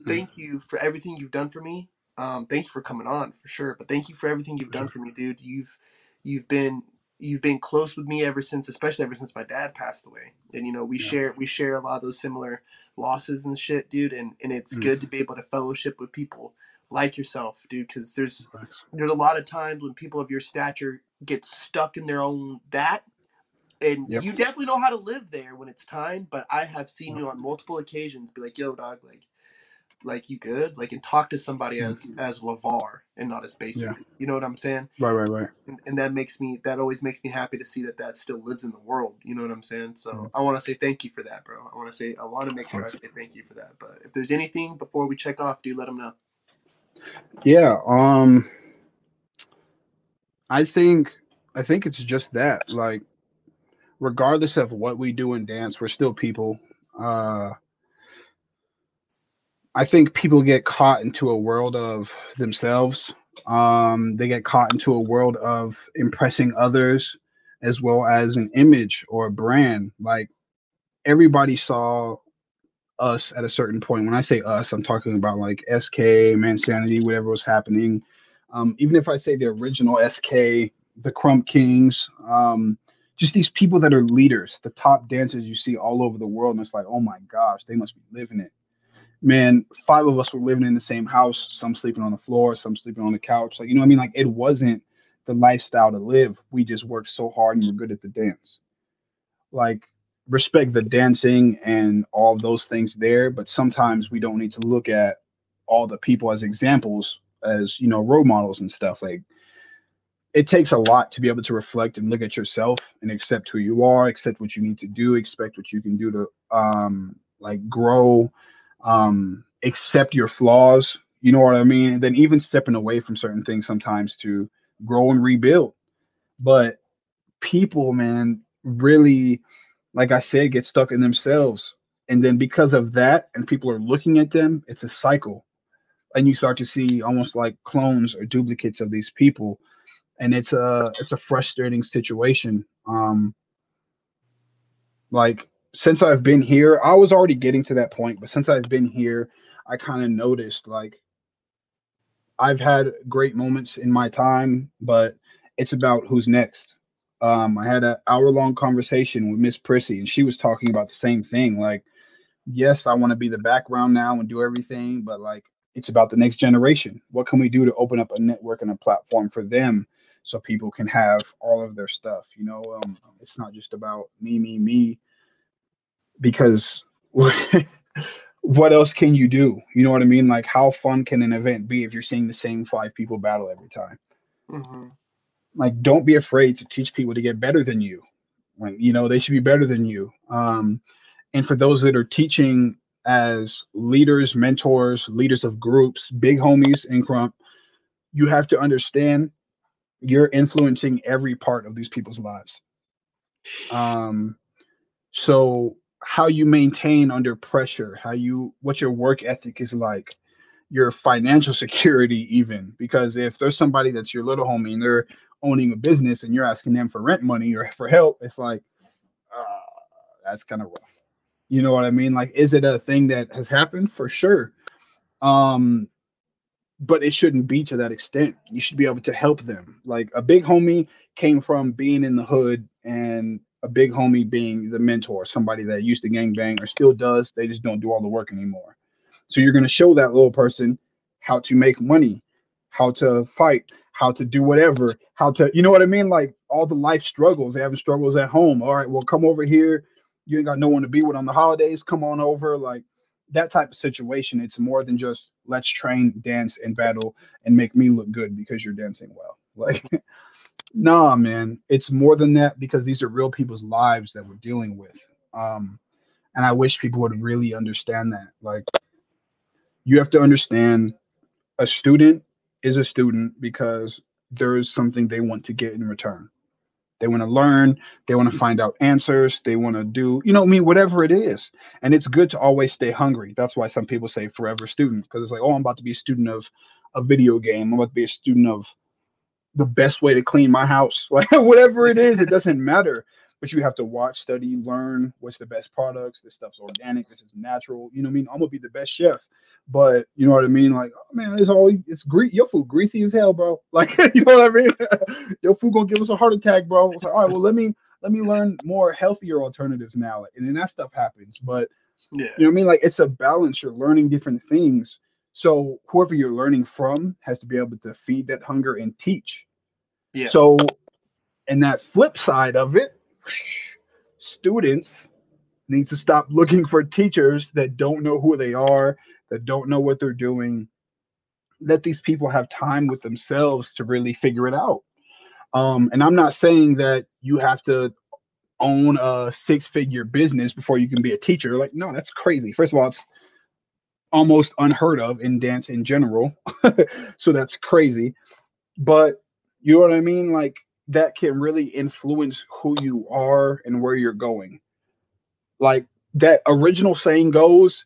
Thank you for everything you've done for me. Um, thank you for coming on for sure. But thank you for everything you've done for me, dude. You've you've been you've been close with me ever since, especially ever since my dad passed away. And you know, we Yeah. share we share a lot of those similar losses and shit, dude. And and it's Mm. good to be able to fellowship with people like yourself, dude. Because there's there's a lot of times when people of your stature get stuck in their own that and Yep. you definitely know how to live there when it's time but i have seen you on multiple occasions be like yo dog like like you good like and talk to somebody as as lavar and not as basics you know what i'm saying Right, right, right. and, and that makes me that always makes me happy to see that that still lives in the world you know what i'm saying so Mhm. i want to say thank you for that bro i want to say i want to make sure i say thank you for that but if there's anything before we check off do let them know Yeah. Um I think I think it's just that. Like regardless of what we do in dance, we're still people. Uh I think people get caught into a world of themselves. Um they get caught into a world of impressing others as well as an image or a brand. Like everybody saw us at a certain point. When I say us, I'm talking about like SK, Mansanity, whatever was happening. Um, even if I say the original SK, the Krump Kings, um, just these people that are leaders, the top dancers you see all over the world, and it's like, oh my gosh, they must be living it. Man, five of us were living in the same house, some sleeping on the floor, some sleeping on the couch. Like, you know what I mean? Like, it wasn't the lifestyle to live. We just worked so hard and we're good at the dance. Like, respect the dancing and all those things there, but sometimes we don't need to look at all the people as examples, as you know, role models and stuff. Like it takes a lot to be able to reflect and look at yourself and accept who you are, accept what you need to do, expect what you can do to um like grow, um, accept your flaws, you know what I mean? And then even stepping away from certain things sometimes to grow and rebuild. But people, man, really like I said, get stuck in themselves. And then because of that, and people are looking at them, it's a cycle. And you start to see almost like clones or duplicates of these people. And it's a it's a frustrating situation. Um like since I've been here, I was already getting to that point, but since I've been here, I kind of noticed like I've had great moments in my time, but it's about who's next um, I had an hour long conversation with Miss Prissy, and she was talking about the same thing. Like, yes, I want to be the background now and do everything, but like, it's about the next generation. What can we do to open up a network and a platform for them so people can have all of their stuff? You know, um, it's not just about me, me, me, because what else can you do? You know what I mean? Like, how fun can an event be if you're seeing the same five people battle every time? mm-hmm. like don't be afraid to teach people to get better than you like you know they should be better than you um and for those that are teaching as leaders mentors leaders of groups big homies in krump you have to understand you're influencing every part of these people's lives um so how you maintain under pressure how you what your work ethic is like your financial security even because if there's somebody that's your little homie and they're owning a business and you're asking them for rent money or for help it's like uh, that's kind of rough. You know what i mean? Like is it a thing that has happened? For sure. Um but it shouldn't be to that extent. You should be able to help them. Like a big homie came from being in the hood and a big homie being the mentor somebody that used to gang bang or still does they just don't do all the work anymore so you're going to show that little person how to make money, how to fight, how to do whatever, how to, you know what I mean? Like all the life struggles. They having struggles at home. All right, well, come over here. You ain't got no one to be with on the holidays. Come on over. Like that type of situation. It's more than just let's train, dance, and battle and make me look good because you're dancing well. Like, nah, man. It's more than that because these are real people's lives that we're dealing with. Um, and I wish people would really understand that. Like, you have to understand a student is a student because there is something they want to get in return. They want to learn, they want to find out answers, they want to do, you know, I mean, whatever it is. And it's good to always stay hungry. That's why some people say forever student, because it's like, oh, I'm about to be a student of a video game. I'm about to be a student of the best way to clean my house. Like whatever it is, it doesn't matter. But you have to watch, study, learn what's the best products. This stuff's organic. This is natural. You know what I mean? I'm gonna be the best chef. But you know what I mean? Like, oh, man, it's all it's greasy. Your food greasy as hell, bro. Like, you know what I mean? Your food gonna give us a heart attack, bro. It's like, all right, well, let me let me learn more healthier alternatives now. And then that stuff happens. But Yeah. you know what I mean? Like it's a balance. You're learning different things. So whoever you're learning from has to be able to feed that hunger and teach. Yeah. So, and that flip side of it, students need to stop looking for teachers that don't know who they are, that don't know what they're doing. Let these people have time with themselves to really figure it out. Um, and I'm not saying that you have to own a six figure business before you can be a teacher. Like, no, that's crazy. First of all, it's almost unheard of in dance in general. so that's crazy. But you know what I mean? Like that can really influence who you are and where you're going. Like that original saying goes,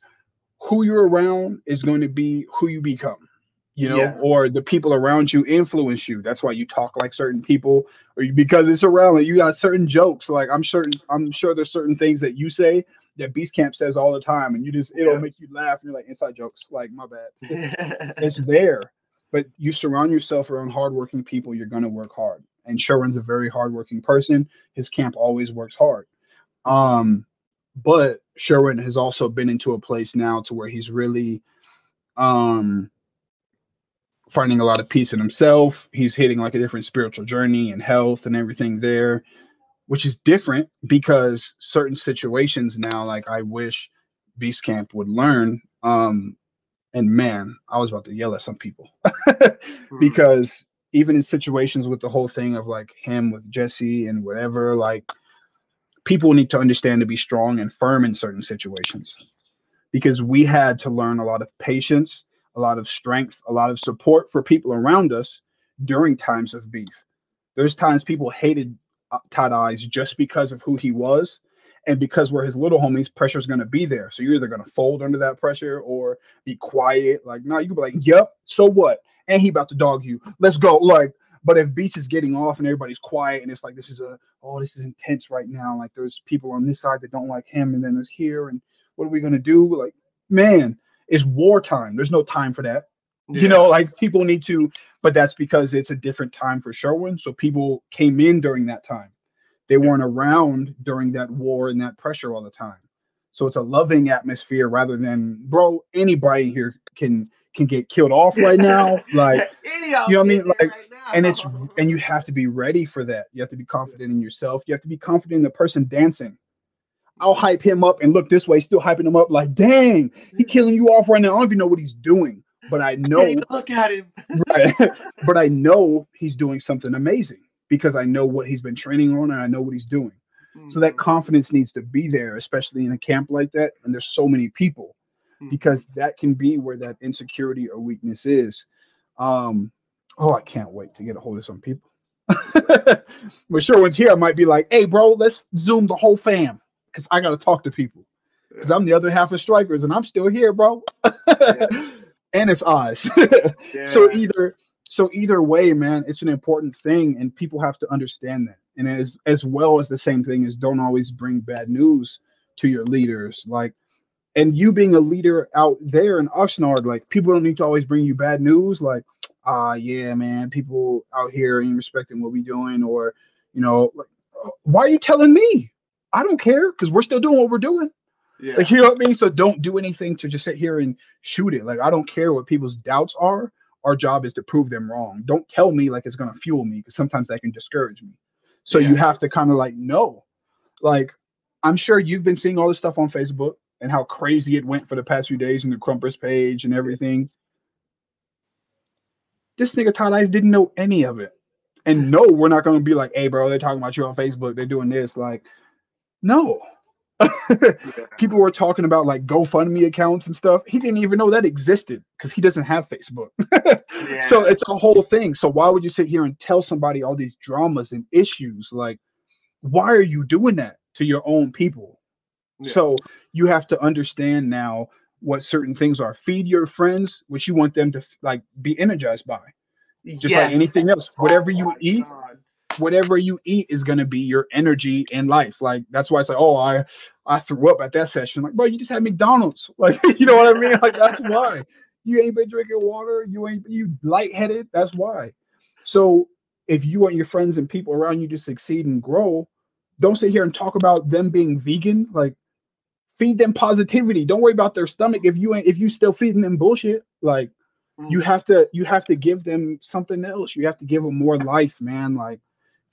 who you're around is going to be who you become. You know, Yes. or the people around you influence you. That's why you talk like certain people, or you, because it's around. Like you got certain jokes. Like I'm certain, I'm sure there's certain things that you say that Beast Camp says all the time, and you just it'll Yeah. make you laugh. And you're like inside jokes. Like my bad it's there. But you surround yourself around hardworking people, you're gonna work hard. And Sherwin's a very hardworking person. His camp always works hard. Um, but Sherwin has also been into a place now to where he's really um finding a lot of peace in himself. He's hitting like a different spiritual journey and health and everything there, which is different because certain situations now, like I wish Beast Camp would learn. Um, and man, I was about to yell at some people because even in situations with the whole thing of like him with Jesse and whatever, like people need to understand to be strong and firm in certain situations because we had to learn a lot of patience, a lot of strength, a lot of support for people around us during times of beef. There's times people hated Uh, Tight Eyez just because of who he was. And because we're his little homies, pressure's gonna be there. So you're either gonna fold under that pressure or be quiet. Like, no, you can be like, yep, so what? And he about to dog you. Let's go. Like, but if Beach is getting off and everybody's quiet and it's like this is a oh, this is intense right now. Like there's people on this side that don't like him, and then there's here, and what are we gonna do? Like, man, it's wartime. There's no time for that. You know, like people need to, but that's because it's a different time for Sherwin. So people came in during that time. They weren't around during that war and that pressure all the time. So it's a loving atmosphere rather than, bro, anybody here can can get killed off right now. Like you know what I mean? Like, right and it's and you have to be ready for that. You have to be confident in yourself. You have to be confident in the person dancing. I'll hype him up and look this way, still hyping him up like, dang, he killing you off right now. I don't even know what he's doing, but I know look at him. right. but I know he's doing something amazing because I know what he's been training on and I know what he's doing. So that confidence needs to be there, especially in a camp like that. And there's so many people Mhm. because that can be where that insecurity or weakness is. Um, oh, I can't wait to get a hold of some people. when Sherwin's here, I might be like, hey, bro, let's zoom the whole fam because I got to talk to people because I'm the other half of strikers and I'm still here, bro. And it's Oz. Yeah. so either so either way man it's an important thing and people have to understand that and as as well as the same thing is don't always bring bad news to your leaders like and you being a leader out there in Oxnard, like people don't need to always bring you bad news like ah yeah man people out here ain't respecting what we doing or you know like uh, why are you telling me i don't care because we're still doing what we're doing yeah. like you know what I mean? So don't do anything to just sit here and shoot it. Like I don't care what people's doubts are our job is to prove them wrong. Don't tell me like it's gonna fuel me because sometimes that can discourage me. So Yeah. you have to kind of like know, like I'm sure you've been seeing all this stuff on Facebook and how crazy it went for the past few days in the Krumpers page and everything. This nigga Tight Eyez didn't know any of it. And no, we're not gonna be like, hey bro, they're talking about you on Facebook, they're doing this. Like, no. People were talking about like GoFundMe accounts and stuff. He didn't even know that existed because he doesn't have Facebook. Yeah. So it's a whole thing. So why would you sit here and tell somebody all these dramas and issues? Like, why are you doing that to your own people? Yeah. So you have to understand now what certain things are. Feed your friends what you want them to like be energized by. Just like anything else. Oh Whatever you eat, God. Whatever you eat is gonna be your energy in life. Like that's why it's like, oh, I I threw up at that session. Like, bro, you just had McDonald's. Like, you know what I mean? Like that's why. You ain't been drinking water. You ain't you lightheaded. That's why. So if you want your friends and people around you to succeed and grow, don't sit here and talk about them being vegan. Like, feed them positivity. Don't worry about their stomach if you ain't if you still feeding them bullshit. Like you Mm. have to you have to give them something else. You have to give them more life, man. Like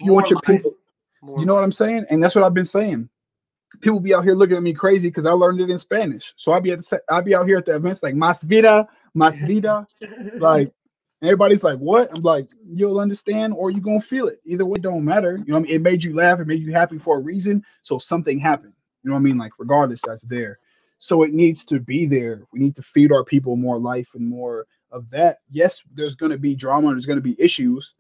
you want your life. people, More you know what. I'm saying? And that's what I've been saying. People be out here looking at me crazy because I learned it in Spanish. So I'll be at the, I'll be out here at the events like mas vida, mas vida. Like everybody's like, what? I'm like, you'll understand or you gonna feel it. Either way, don't matter. You know what I mean? It made you laugh, it made you happy for a reason. So something happened. You know what I mean? Like, regardless, that's there. So it needs to be there. We need to feed our people more life and more of that. Yes, there's gonna be drama, there's gonna be issues.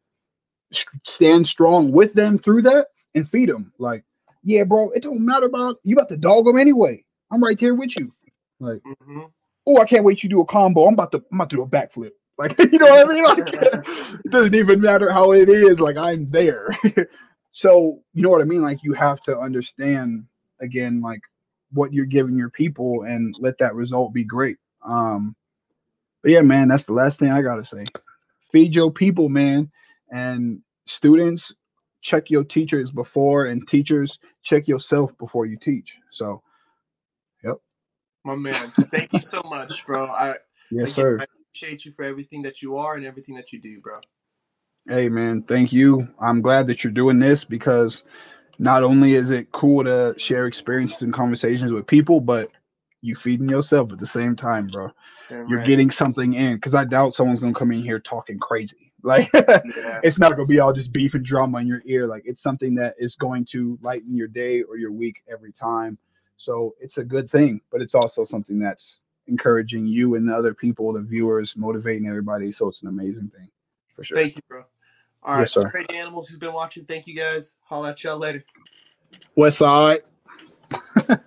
Stand strong with them through that and feed them. Like, yeah, bro, it don't matter about you about to dog them anyway. I'm right there with you. Like, Mhm. oh, I can't wait you do a combo. I'm about to I'm about to do a backflip. Like, you know what I mean? Like, it doesn't even matter how it is. Like, I'm there. so, you know what I mean? Like, you have to understand again, like what you're giving your people, and let that result be great. Um, but yeah, man, that's the last thing I gotta say. Feed your people, man, and students check your teachers before, and teachers check yourself before you teach. So, yep. My man. Thank you so much, bro. I yes, sir. I appreciate you for everything that you are and everything that you do, bro. Hey man, thank you. I'm glad that you're doing this because not only is it cool to share experiences and conversations with people, but you feeding yourself at the same time, bro. Damn You're right. getting something in because I doubt someone's gonna come in here talking crazy. Like yeah. it's not gonna be all just beef and drama in your ear. Like it's something that is going to lighten your day or your week every time. So it's a good thing, but it's also something that's encouraging you and the other people, the viewers, motivating everybody. So it's an amazing thing for sure. Thank you, bro. All right, Yes, sir. crazy animals who's been watching. Thank you guys. Holla at y'all later. West side.